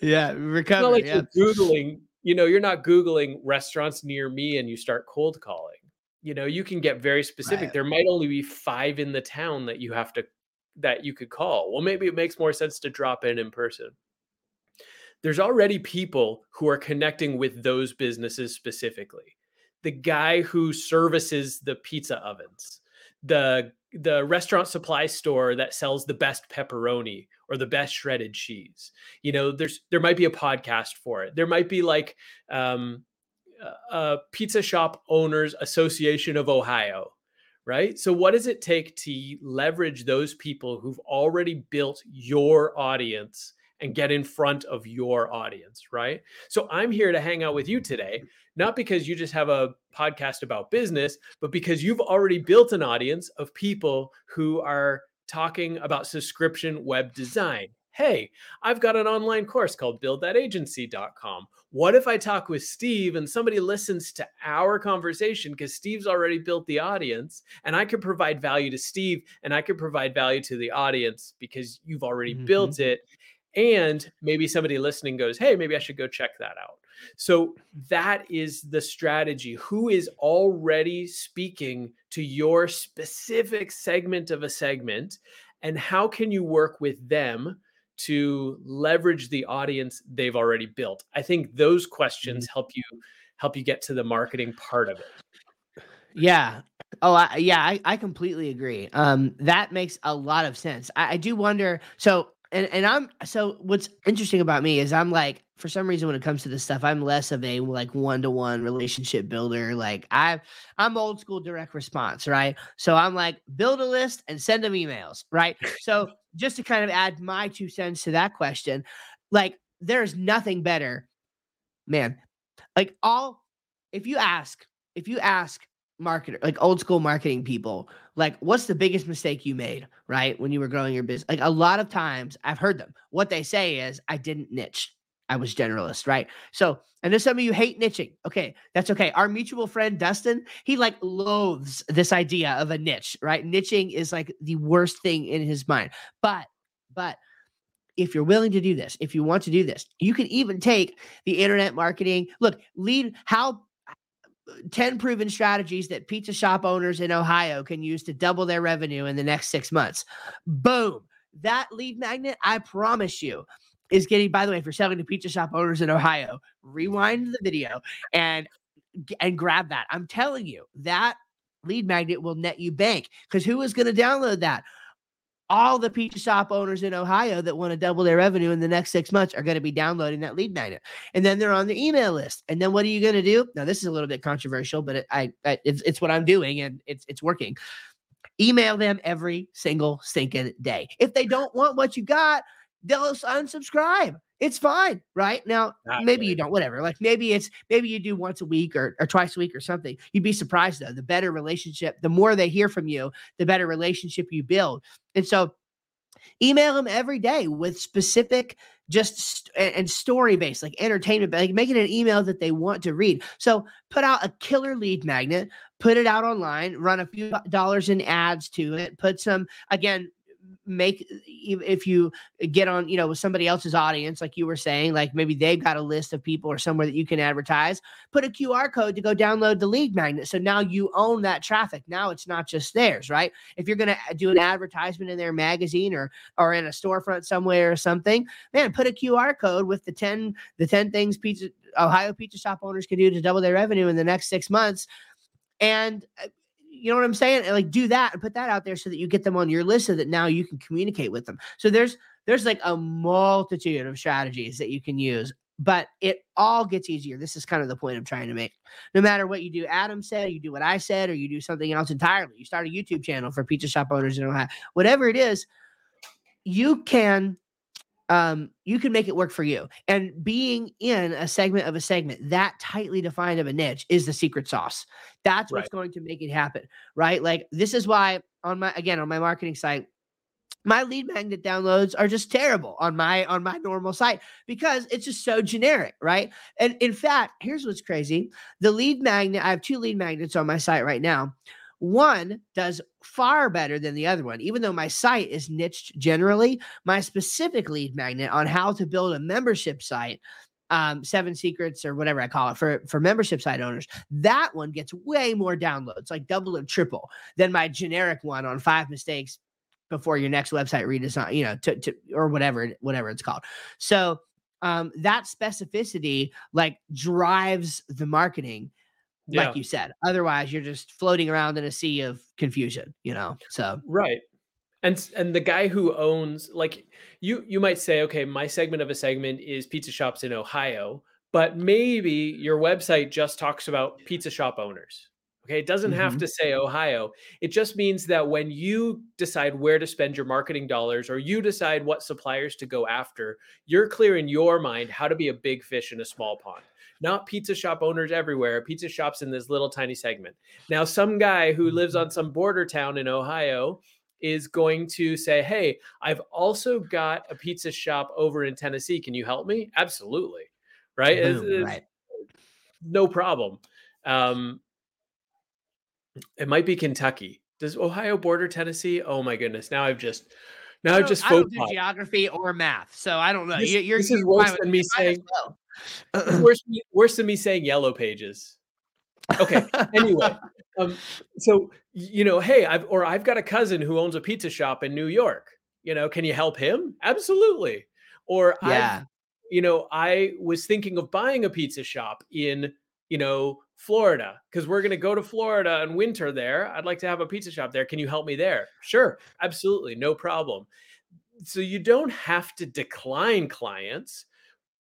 Yeah, It's recover. not like yeah. you're Googling, you know, you're not Googling restaurants near me and you start cold calling. You know, you can get very specific. Right. There might only be five in the town that you have to, that you could call. Well, maybe it makes more sense to drop in in person. There's already people who are connecting with those businesses specifically. The guy who services the pizza ovens, the the restaurant supply store that sells the best pepperoni or the best shredded cheese. You know there's there might be a podcast for it. There might be like um a- a pizza shop owners association of ohio right? So what does it take to leverage those people who've already built your audience and get in front of your audience right so i'm here to hang out with you today not because you just have a podcast about business but because you've already built an audience of people who are talking about subscription web design hey I've got an online course called buildthatagency.com. What if I talk with Steve and somebody listens to our conversation because Steve's already built the audience and I could provide value to Steve and I could provide value to the audience because you've already built mm-hmm. it. And maybe somebody listening goes, hey, maybe I should go check that out. So that is the strategy. Who is already speaking to your specific segment of a segment? And how can you work with them to leverage the audience they've already built? I think those questions help you help you get to the marketing part of it. Yeah. Oh, I, yeah. I, I completely agree. Um, that makes a lot of sense. I, I do wonder. So, and and I'm so what's interesting about me is I'm like for some reason when it comes to this stuff I'm less of a like one to one relationship builder. Like I I'm old school direct response, right? So I'm like build a list and send them emails, right? So just to kind of add my two cents to that question, like there's nothing better, man. Like all if you ask if you ask marketer like old school marketing people like what's the biggest mistake you made right when you were growing your business? Like a lot of times i've heard them. What they say is i didn't niche. I was generalist right? So I know some of you hate niching. Okay that's okay. Our mutual friend dustin he like loathes this idea of a niche right? Niching is like the worst thing in his mind. But but if you're willing to do this if you want to do this you can even take the internet marketing. Look lead how 10 proven strategies that pizza shop owners in Ohio can use to double their revenue in the next six months. Boom. That lead magnet, I promise you, is getting, by the way, if you're selling to pizza shop owners in Ohio, rewind the video and and grab that. I'm telling you, that lead magnet will net you bank. Because who is going to download that? All the pizza shop owners in Ohio that want to double their revenue in the next six months are going to be downloading that lead magnet and then they're on the email list. And then what are you going to do? Now this is a little bit controversial, but it, I, I it's it's what I'm doing and it's it's working. Email them every single stinking day. If they don't want what you got, they'll unsubscribe. It's fine, right? Now maybe you don't, whatever. Like maybe it's maybe you do once a week or, or twice a week or something. You'd be surprised though. The better relationship, the more they hear from you, the better relationship you build. And so email them every day with specific just st- and and story based like entertainment like making an email that they want to read so put out a killer lead magnet put it out online run a few dollars in ads to it put some again make if you get on you know with somebody else's audience like you were saying like maybe they've got a list of people or somewhere that you can advertise put a qr code to go download the lead magnet. So now you own that traffic. Now it's not just theirs right? If you're going to do an advertisement in their magazine or or in a storefront somewhere or something man put a qr code with the 10 the 10 things pizza ohio pizza shop owners can do to double their revenue in the next six months. And uh, you know what i'm saying? And, like do that and put that out there so that you get them on your list so that now you can communicate with them. So there's there's like a multitude of strategies that you can use but it all gets easier. This is kind of the point i'm trying to make. No matter what you do adam said you do what i said or you do something else entirely. You start a youtube channel for pizza shop owners in ohio. Whatever it is you can um, you can make it work for you. And being in a segment of a segment that tightly defined of a niche is the secret sauce. That's what's Right. going to make it happen, right? Like this is why on my again on my marketing site, my lead magnet downloads are just terrible on my on my normal site because it's just so generic, right? And in fact, here's what's crazy: the lead magnet. I have two lead magnets on my site right now. One does far better than the other one, even though my site is niched generally. My specific lead magnet on how to build a membership site, um, seven secrets or whatever I call it for for membership site owners, that one gets way more downloads, like double and triple than my generic one on five mistakes before your next website redesign, you know, to, to or whatever whatever it's called. So um, that specificity like drives the marketing, like Yeah. you said. Otherwise, you're just floating around in a sea of confusion, you know. So Right. And and the guy who owns like you you might say okay my segment of a segment is pizza shops in Ohio but maybe your website just talks about pizza shop owners. Okay, it doesn't have Mhm. to say Ohio. It just means that when you decide where to spend your marketing dollars or you decide what suppliers to go after, you're clear in your mind how to be a big fish in a small pond. Not pizza shop owners everywhere, pizza shops in this little tiny segment. Now, some guy who lives on some border town in Ohio is going to say, Hey, I've also got a pizza shop over in Tennessee. Can you help me? Absolutely. Right? Boom, it's right. No problem. Um, it might be Kentucky. Does Ohio border Tennessee? Oh my goodness. Now I've just now I I've just I don't do geography or math, so I don't know. This- You- you're, this is worse than me saying- well. Worse, worse than me saying yellow pages. Okay. Anyway, um, so you know, hey, I've or I've got a cousin who owns a pizza shop in New York. You know, can you help him? Absolutely. Or yeah, I've, you know, I was thinking of buying a pizza shop in, you know, Florida because we're going to go to Florida and winter there. I'd like to have a pizza shop there. Can you help me there? Sure, absolutely, no problem. So you don't have to decline clients,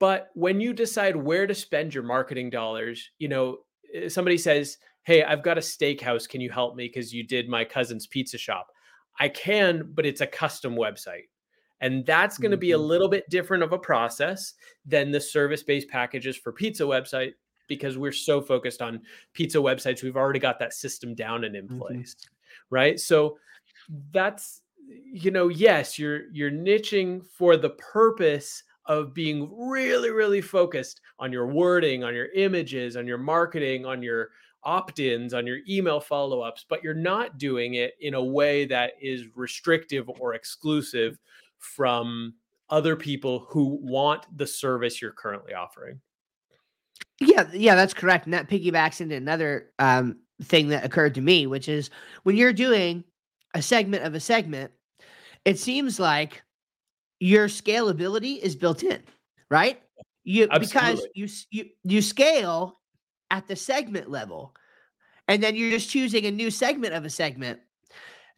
but when you decide where to spend your marketing dollars, you know, eh, somebody says, "Hey, I've got a steakhouse. Can you help me because you did my cousin's pizza shop?" I can, but it's a custom website. And that's going to be a Mhm. little bit different of a process than the service-based packages for pizza website because we're so focused on pizza websites. We've already got that system down and in Mhm. place. Right? So that's you know, yes, you're you're niching for the purpose of being really really focused on your wording, on your images, on your marketing, on your opt-ins, on your email follow-ups, but you're not doing it in a way that is restrictive or exclusive from other people who want the service you're currently offering. yeah, yeah. That's correct, and that piggybacks into another um, thing that occurred to me, which is when you're doing a segment of a segment, it seems like your scalability is built in, right? You because you you you scale at the segment level, and then you're just choosing a new segment of a segment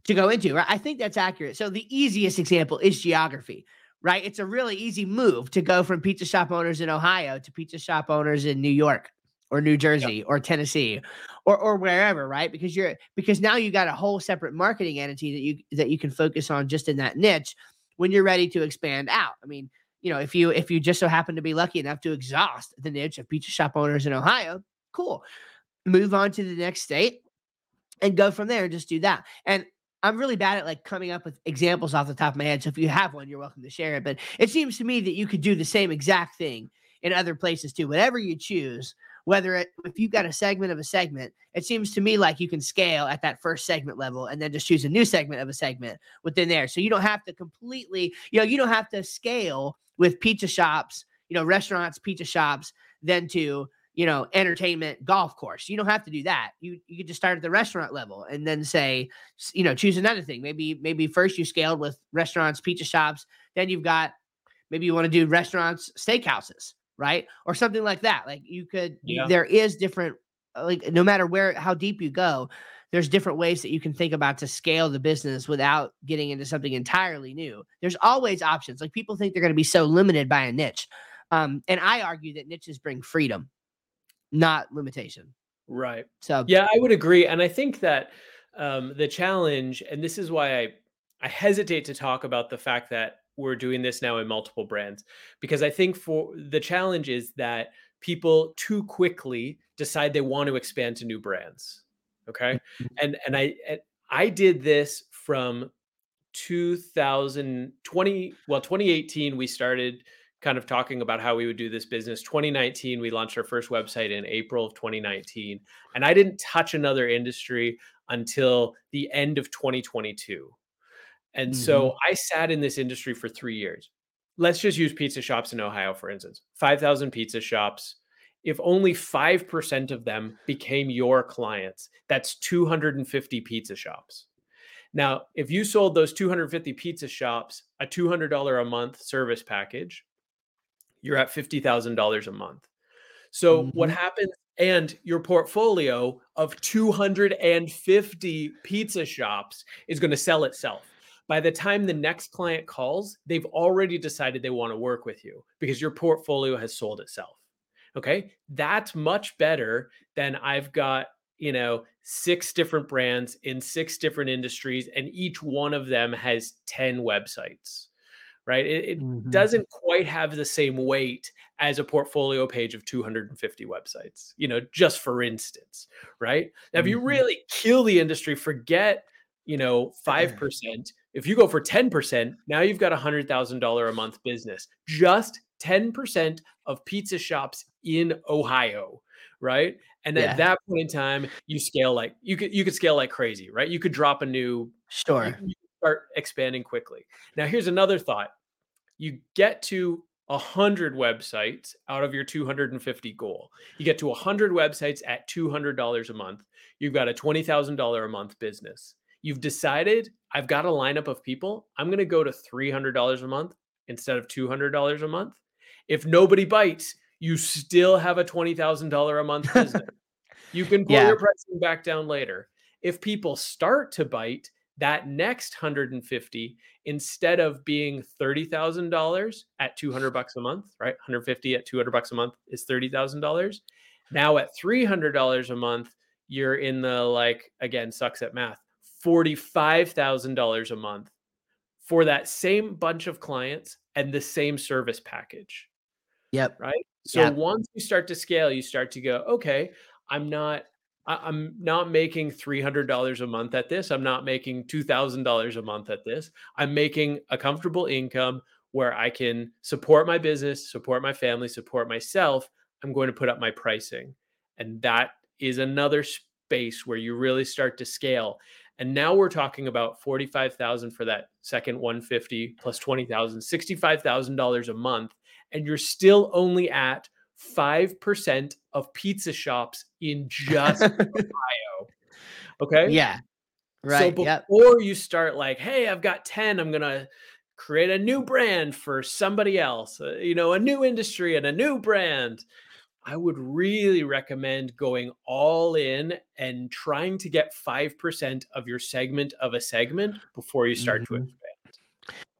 to go into. Right? I think that's accurate. So the easiest example is geography. Right? It's a really easy move to go from pizza shop owners in Ohio to pizza shop owners in New York or New Jersey or Tennessee or or wherever, right? Because you're because now you got a whole separate marketing entity that you that you can focus on just in that niche when you're ready to expand out. I mean, you know, if you if you just so happen to be lucky enough to exhaust the niche of pizza shop owners in Ohio, cool. Move on to the next state and go from there and just do that. And I'm really bad at like coming up with examples off the top of my head. So if you have one, you're welcome to share it. But it seems to me that you could do the same exact thing in other places too. Whatever you choose, whether it, if you've got a segment of a segment, it seems to me like you can scale at that first segment level and then just choose a new segment of a segment within there. So you don't have to completely, you know, you don't have to scale with pizza shops, you know, restaurants, pizza shops, then to you know, entertainment golf course. You don't have to do that. You you could just start at the restaurant level and then say, you know, choose another thing. Maybe maybe first you scaled with restaurants, pizza shops, then you've got maybe you want to do restaurants, steakhouses, right? Or something like that. Like you could Yeah. there is different uh, like no matter where how deep you go, there's different ways that you can think about to scale the business without getting into something entirely new. There's always options. Like people think they're going to be so limited by a niche. Um, and I argue that niches bring freedom, not limitation. Right. So Yeah, I would agree, and I think that um, the challenge, and this is why I I hesitate to talk about the fact that we're doing this now in multiple brands because I think for the challenge is that people too quickly decide they want to expand to new brands. Okay. Mm-hmm. And and I I did this from 2020 well 2018 we started kind of talking about how we would do this business 2019 we launched our first website in april of 2019 and i didn't touch another industry until the end of 2022 and mm-hmm. so I sat in this industry for three years. Let's just use pizza shops in Ohio, for instance 5,000 pizza shops. If only 5% of them became your clients, that's 250 pizza shops. Now, if you sold those 250 pizza shops a $200 a month service package, you're at $50,000 a month. So, mm-hmm. what happens and your portfolio of 250 pizza shops is going to sell itself by the time the next client calls, they've already decided they want to work with you because your portfolio has sold itself. Okay. That's much better than I've got, you know, six different brands in six different industries, and each one of them has 10 websites, right? It, it mm-hmm. doesn't quite have the same weight as a portfolio page of 250 websites, you know, just for instance, right? Now, mm-hmm. if you mm-hmm. really kill the industry, forget, you know, 5%. If you go for 10%, now you've got a $100,000 a month business. Just 10% of pizza shops in Ohio, right? And yeah. at that point in time, you scale like you could you could scale like crazy, right? You could drop a new store. Start expanding quickly. Now here's another thought. You get to 100 websites out of your 250 goal. You get to 100 websites at $200 a month. You've got a $20,000 a month business. You've decided I've got a lineup of people. I'm going to go to $300 a month instead of $200 a month. If nobody bites, you still have a $20,000 a month business. you can pull yeah. your pricing back down later. If people start to bite, that next 150 instead of being $30,000 at 200 bucks a month, right? 150 at 200 bucks a month is $30,000. Now at $300 a month, you're in the like again sucks at math $45,000 a month for that same bunch of clients and the same service package. Yep. Right. So yep. once you start to scale, you start to go, okay, I'm not, I'm not making $300 a month at this. I'm not making $2,000 a month at this. I'm making a comfortable income where I can support my business, support my family, support myself. I'm going to put up my pricing. And that is another space where you really start to scale. And now we're talking about 45,000 for that second 150 plus 20,000, $65,000 a month. And you're still only at 5% of pizza shops in just Ohio. Okay. Yeah. Right. So before yep. you start like, hey, I've got 10, I'm going to create a new brand for somebody else, uh, you know, a new industry and a new brand. I would really recommend going all in and trying to get 5% of your segment of a segment before you start mm-hmm. to expand.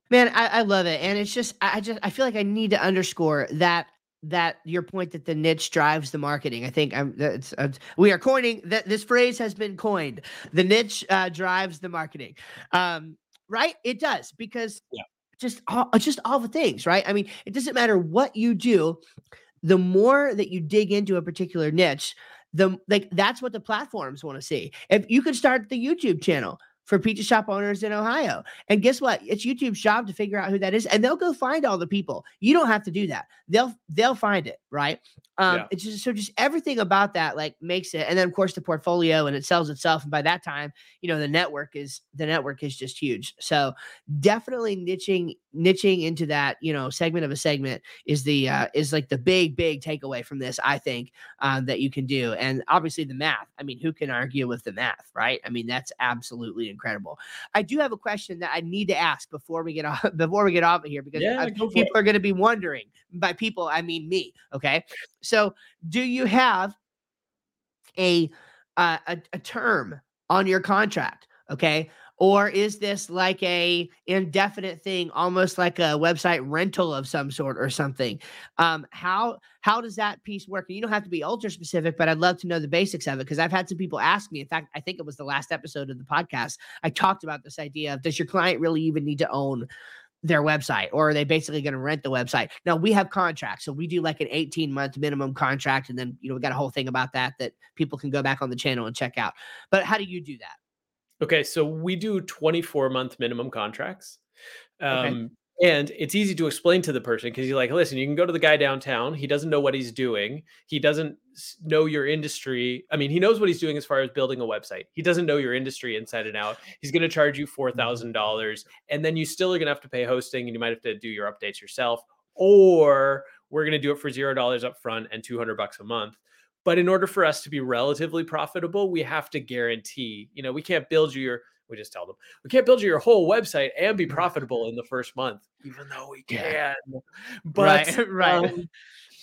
Man, I, I, love it. And it's just, I just, I feel like I need to underscore that, that your point that the niche drives the marketing. I think I'm, that's, uh, we are coining that this phrase has been coined. The niche uh, drives the marketing. Um, right? It does because yeah. just all, just all the things, right? I mean, it doesn't matter what you do the more that you dig into a particular niche, the like that's what the platforms want to see. If you could start the YouTube channel, for pizza shop owners in Ohio. And guess what? It's YouTube's job to figure out who that is, and they'll go find all the people. You don't have to do that. They'll they'll find it, right? Um, yeah. it's just so just everything about that like makes it, and then of course the portfolio and it sells itself. And by that time, you know the network is the network is just huge. So definitely niching niching into that you know segment of a segment is the uh, is like the big big takeaway from this. I think um, that you can do, and obviously the math. I mean, who can argue with the math, right? I mean, that's absolutely incredible. I do have a question that I need to ask before we get off before we get off of here because yeah, people it. are going to be wondering. By people, I mean me. Okay, so do you have a uh, a, a term on your contract? Okay, or is this like a indefinite thing almost like a website rental of some sort or something? Um, how how does that piece work? And you don't have to be ultra specific but i'd love to know the basics of it because i've had some people ask me in fact i think it was the last episode of the podcast i talked about this idea of does your client really even need to own their website or are they basically going to rent the website? Now we have contracts so we do like an 18 month minimum contract and then you know we got a whole thing about that that people can go back on the channel and check out. But how do you do that okay so we do 24 month minimum contracts um, okay. And it's easy to explain to the person because you're like, listen, you can go to the guy downtown. He doesn't know what he's doing. He doesn't know your industry. I mean, he knows what he's doing as far as building a website. He doesn't know your industry inside and out. He's going to charge you mm-hmm. $4,000. And then you still are going to have to pay hosting and you might have to do your updates yourself. Or we're going to do it for $0 up front and 200 bucks a month. But in order for us to be relatively profitable, we have to guarantee, you know, we can't build you your we just tell them we can't build you your whole website and be profitable in the first month, even though we can. Yeah. But right, right. Um,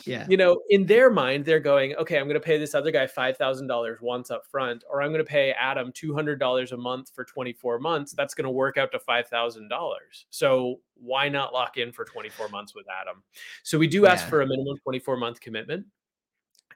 yeah. You know, in their mind, they're going, okay, I'm going to pay this other guy $5,000 once up front, or I'm going to pay Adam $200 a month for 24 months. That's going to work out to $5,000. So why not lock in for 24 months with Adam? So we do ask yeah. for a minimum 24 month commitment.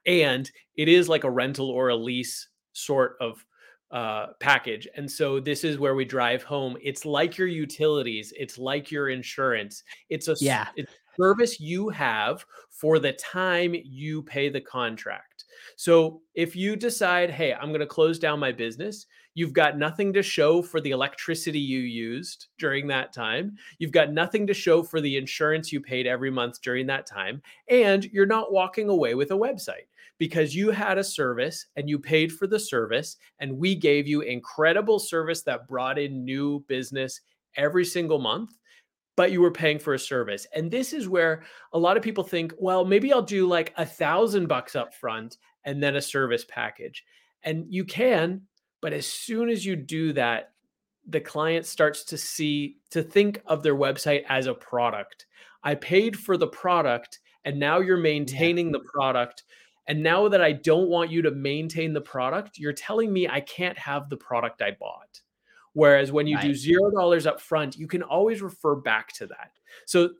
And it is like a rental or a lease sort of uh, package. And so this is where we drive home. It's like your utilities. It's like your insurance. It's a yeah. It's service you have for the time you pay the contract. So if you decide, hey, I'm going to close down my business, you've got nothing to show for the electricity you used during that time. You've got nothing to show for the insurance you paid every month during that time. And you're not walking away with a website because you had a service and you paid for the service, and we gave you incredible service that brought in new business every single month but you were paying for a service. And this is where a lot of people think, well, maybe I'll do like a thousand bucks up front and then a service package. And you can, but as soon as you do that, the client starts to see, to think of their website as a product. I paid for the product and now you're maintaining the product and now that I don't want you to maintain the product, you're telling me I can't have the product I bought. Whereas when you right. do zero dollars up front, you can always refer back to that. So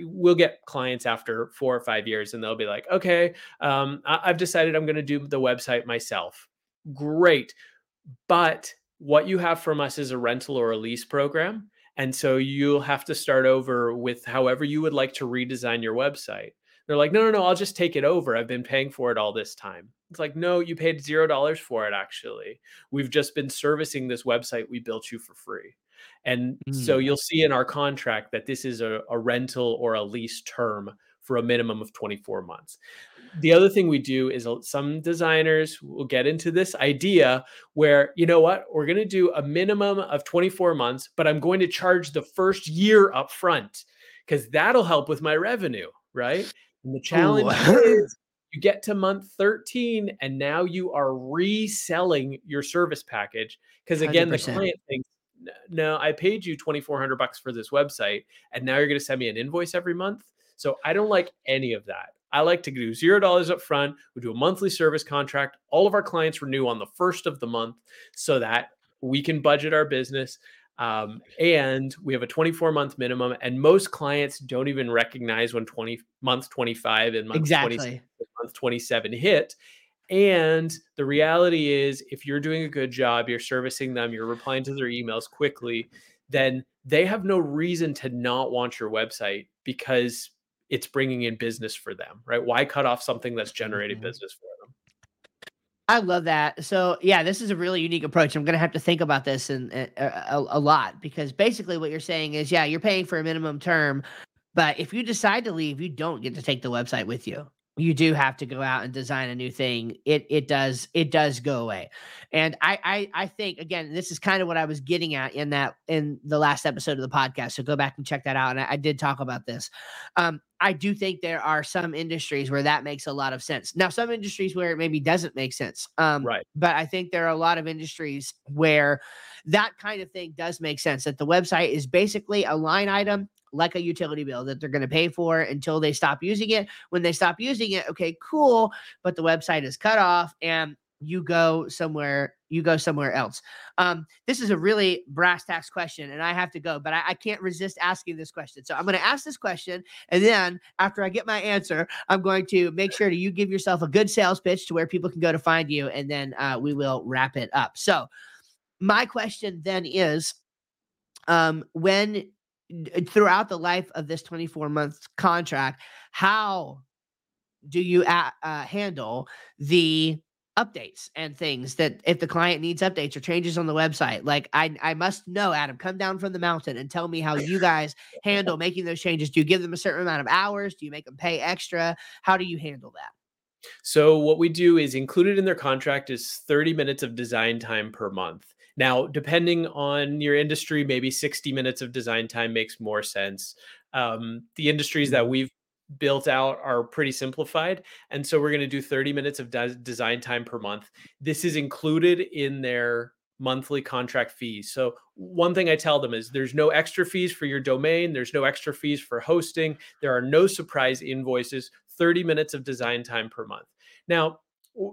we'll get clients after four or five years, and they'll be like, "Okay, um, I- have decided I'm going to do the website myself." Great, but what you have from us is a rental or a lease program, and so you'll have to start over with however you would like to redesign your website. They're like, no, no, no, I'll just take it over. I've been paying for it all this time. It's like, no, you paid zero dollars for it, actually. We've just been servicing this website we built you for free. And mm. so you'll see in our contract that this is a, a rental or a lease term for a minimum of 24 months. The other thing we do is some designers will get into this idea where, you know what, we're going to do a minimum of 24 months, but I'm going to charge the first year up front because that'll help with my revenue, right? And the challenge is you get to month 13 and now you are reselling your service package because again 100%. the client thinks no i paid you 2400 bucks for this website and now you're going to send me an invoice every month? So i don't like any of that. I like to do zero dollars up front we do a monthly service contract. All of our clients renew on the first of the month so that we can budget our business um, and we have a 24 month minimum, and most clients don't even recognize when 20 month 25 and month, exactly. month 27 hit. And the reality is, if you're doing a good job, you're servicing them, you're replying to their emails quickly, then they have no reason to not want your website because it's bringing in business for them, right? Why cut off something that's generating mm-hmm. business for them? I love that. So yeah, this is a really unique approach. I'm going to have to think about this and a, uh, a, a, lot because basically what you're saying is, yeah, you're paying for a minimum term, but if you decide to leave, you don't get to take the website with you you do have to go out and design a new thing it it does it does go away. And I, I i think again this is kind of what i was getting at in that in the last episode of the podcast so go back and check that out and i, I did talk about this. Um i do think there are some industries where that makes a lot of sense. Now some industries where it maybe doesn't make sense um right. but i think there are a lot of industries where that kind of thing does make sense that the website is basically a line item like a utility bill that they're going to pay for until they stop using it. When they stop using it, okay, cool, but the website is cut off and you go somewhere you go somewhere else. Um, this is a really brass tacks question and i have to go but I, I can't resist asking this question. So i'm going to ask this question and then after i get my answer i'm going to make sure that you give yourself a good sales pitch to where people can go to find you and then uh, we will wrap it up. So my question then is um, when throughout the life of this 24 month contract, how do you uh, handle the updates and things that if the client needs updates or changes on the website? Like i i must know adam come down from the mountain and tell me how you guys handle making those changes. Do you give them a certain amount of hours? Do you make them pay extra? How do you handle that? So what we do is included in their contract is 30 minutes of design time per month now depending on your industry maybe 60 minutes of design time makes more sense um, the industries that mm-hmm. we've built out are pretty simplified. And so we're going to do 30 minutes of de- design time per month. This is included in their monthly contract fees. So one thing I tell them is there's no extra fees for your domain, there's no extra fees for hosting, there are no surprise invoices, 30 minutes of design time per month. Now,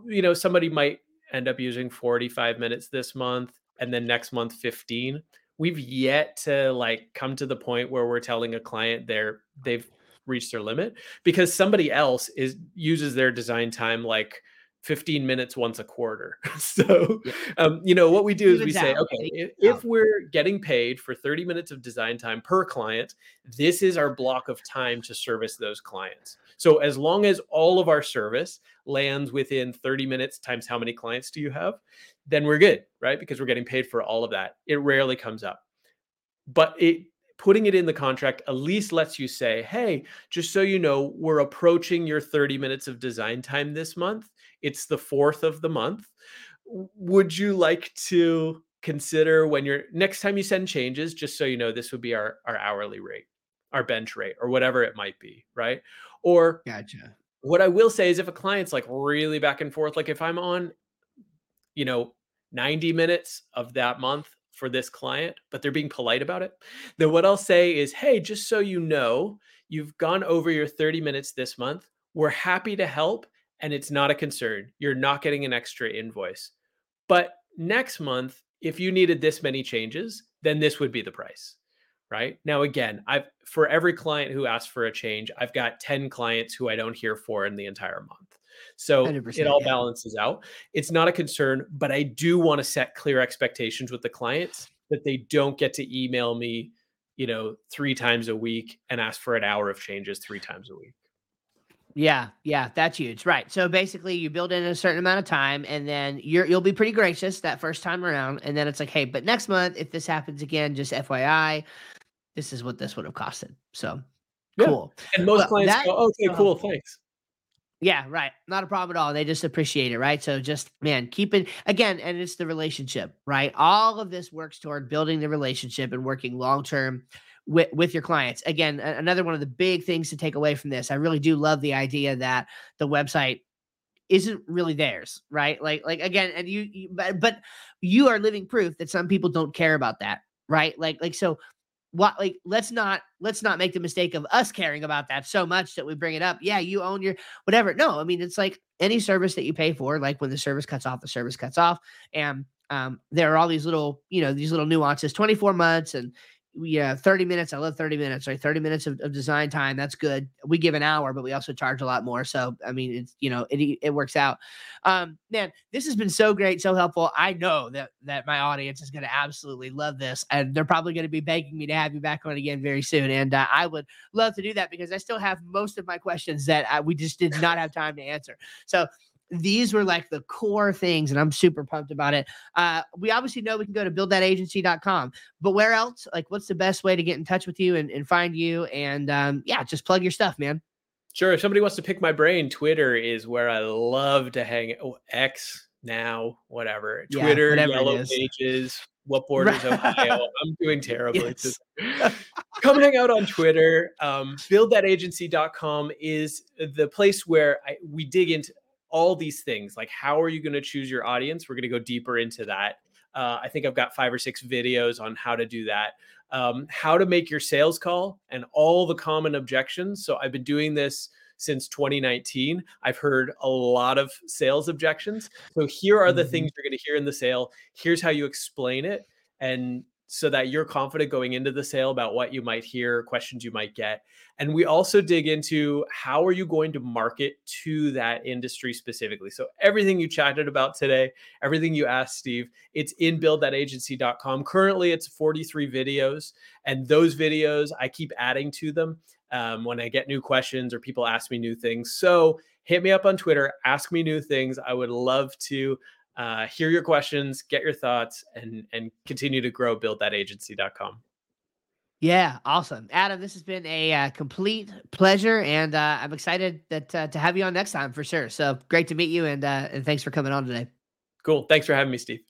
you know, somebody might end up using 45 minutes this month and then next month 15. We've yet to like come to the point where we're telling a client they're they've reached their limit because somebody else is uses their design time like 15 minutes once a quarter. so, yeah. um, you know, what we do is we say, okay, if, if, we're getting paid for 30 minutes of design time per client, this is our block of time to service those clients. So, as long as all of our service lands within 30 minutes times how many clients do you have, then we're good, right? Because we're getting paid for all of that. It rarely comes up. But it putting it in the contract at least lets you say, hey, just so you know, we're approaching your 30 minutes of design time this month. It's the fourth of the month. Would you like to consider when you're next time you send changes, just so you know, this would be our, our hourly rate, our bench rate, or whatever it might be, right? Or gotcha. What I will say is if a client's like really back and forth, like if I'm on, you know, 90 minutes of that month for this client, but they're being polite about it, then what I'll say is, hey, just so you know, you've gone over your 30 minutes this month. We're happy to help, and it's not a concern. You're not getting an extra invoice. But next month, if you needed this many changes, then this would be the price. Right now, again, I've for every client who asks for a change, I've got 10 clients who I don't hear for in the entire month. So it all yeah. balances out. It's not a concern, but I do want to set clear expectations with the clients that they don't get to email me, you know, three times a week and ask for an hour of changes three times a week. Yeah, yeah, that's huge. Right. So basically you build in a certain amount of time and then you're you'll be pretty gracious that first time around. And then it's like, hey, but next month, if this happens again, just FYI, this is what this would have costed. So yeah. cool. And most well, clients that, go, okay, um cool, thanks. Yeah, right. Not a problem at all. They just appreciate it, right? So just man, keep it again, and it's the relationship, right? All of this works toward building the relationship and working long term with with your clients. Again, another one of the big things to take away from this. I really do love the idea that the website isn't really theirs, right? Like like again, and you, you but, but you are living proof that some people don't care about that, right? Like like so what like let's not let's not make the mistake of us caring about that so much that we bring it up yeah you own your whatever no i mean it's like any service that you pay for like when the service cuts off the service cuts off and um, there are all these little you know these little nuances 24 months and yeah, 30 minutes. I love 30 minutes, right? 30 minutes of, of, design time. That's good. We give an hour, but we also charge a lot more. So, I mean, it's, you know, it, it works out. Um, man, this has been so great, so helpful. I know that, that my audience is going to absolutely love this and they're probably going to be begging me to have you back on again very soon. And uh, I would love to do that because I still have most of my questions that I, we just did not have time to answer. So, these were like the core things, and I'm super pumped about it. Uh, we obviously know we can go to buildthatAgency.com, but where else? Like, what's the best way to get in touch with you and, and find you? And um, yeah, just plug your stuff, man. Sure. If somebody wants to pick my brain, Twitter is where I love to hang. Oh, X now, whatever. Yeah, Twitter, whatever Yellow Pages, what borders Ohio. I'm doing terribly. Yes. come hang out on Twitter. Um, buildthatAgency.com is the place where I, we dig into all these things like how are you going to choose your audience? We're going to go deeper into that. Uh, i think i've got five or six videos on how to do that. Um, how to make your sales call and all the common objections. So i've been doing this since 2019 i've heard a lot of sales objections. So here are the mm-hmm. things you're going to hear in the sale. Here's how you explain it and so that you're confident going into the sale about what you might hear, questions you might get. And we also dig into how are you going to market to that industry specifically. So everything you chatted about today, everything you asked Steve, it's in buildthatAgency.com. Currently it's 43 videos and those videos I keep adding to them um, when I get new questions or people ask me new things. So hit me up on Twitter, ask me new things. I would love to uh, hear your questions, get your thoughts, and and continue to grow buildthatAgency.com. Yeah, awesome, Adam. This has been a uh, complete pleasure, and uh, I'm excited that uh, to have you on next time for sure. So great to meet you, and uh, and thanks for coming on today. Cool. Thanks for having me, Steve.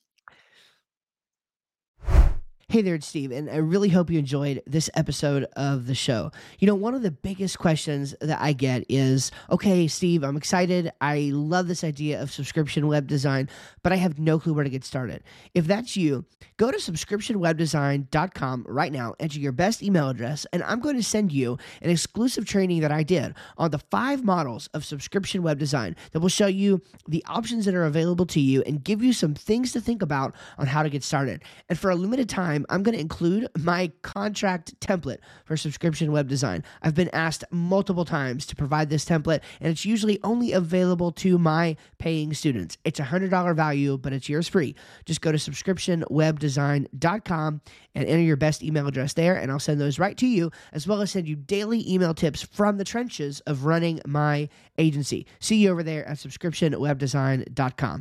Hey there, it's Steve, and I really hope you enjoyed this episode of the show. You know, one of the biggest questions that I get is okay, Steve, I'm excited. I love this idea of subscription web design, but I have no clue where to get started. If that's you, go to subscriptionwebdesign.com right now, enter your best email address, and I'm going to send you an exclusive training that I did on the five models of subscription web design that will show you the options that are available to you and give you some things to think about on how to get started. And for a limited time, time, I'm going to include my contract template for subscription web design. I've been asked multiple times to provide this template, and it's usually only available to my paying students. It's a $100 value, but it's yours free. Just go to subscriptionwebdesign.com and enter your best email address there, and I'll send those right to you, as well as send you daily email tips from the trenches of running my agency. See you over there at subscriptionwebdesign.com.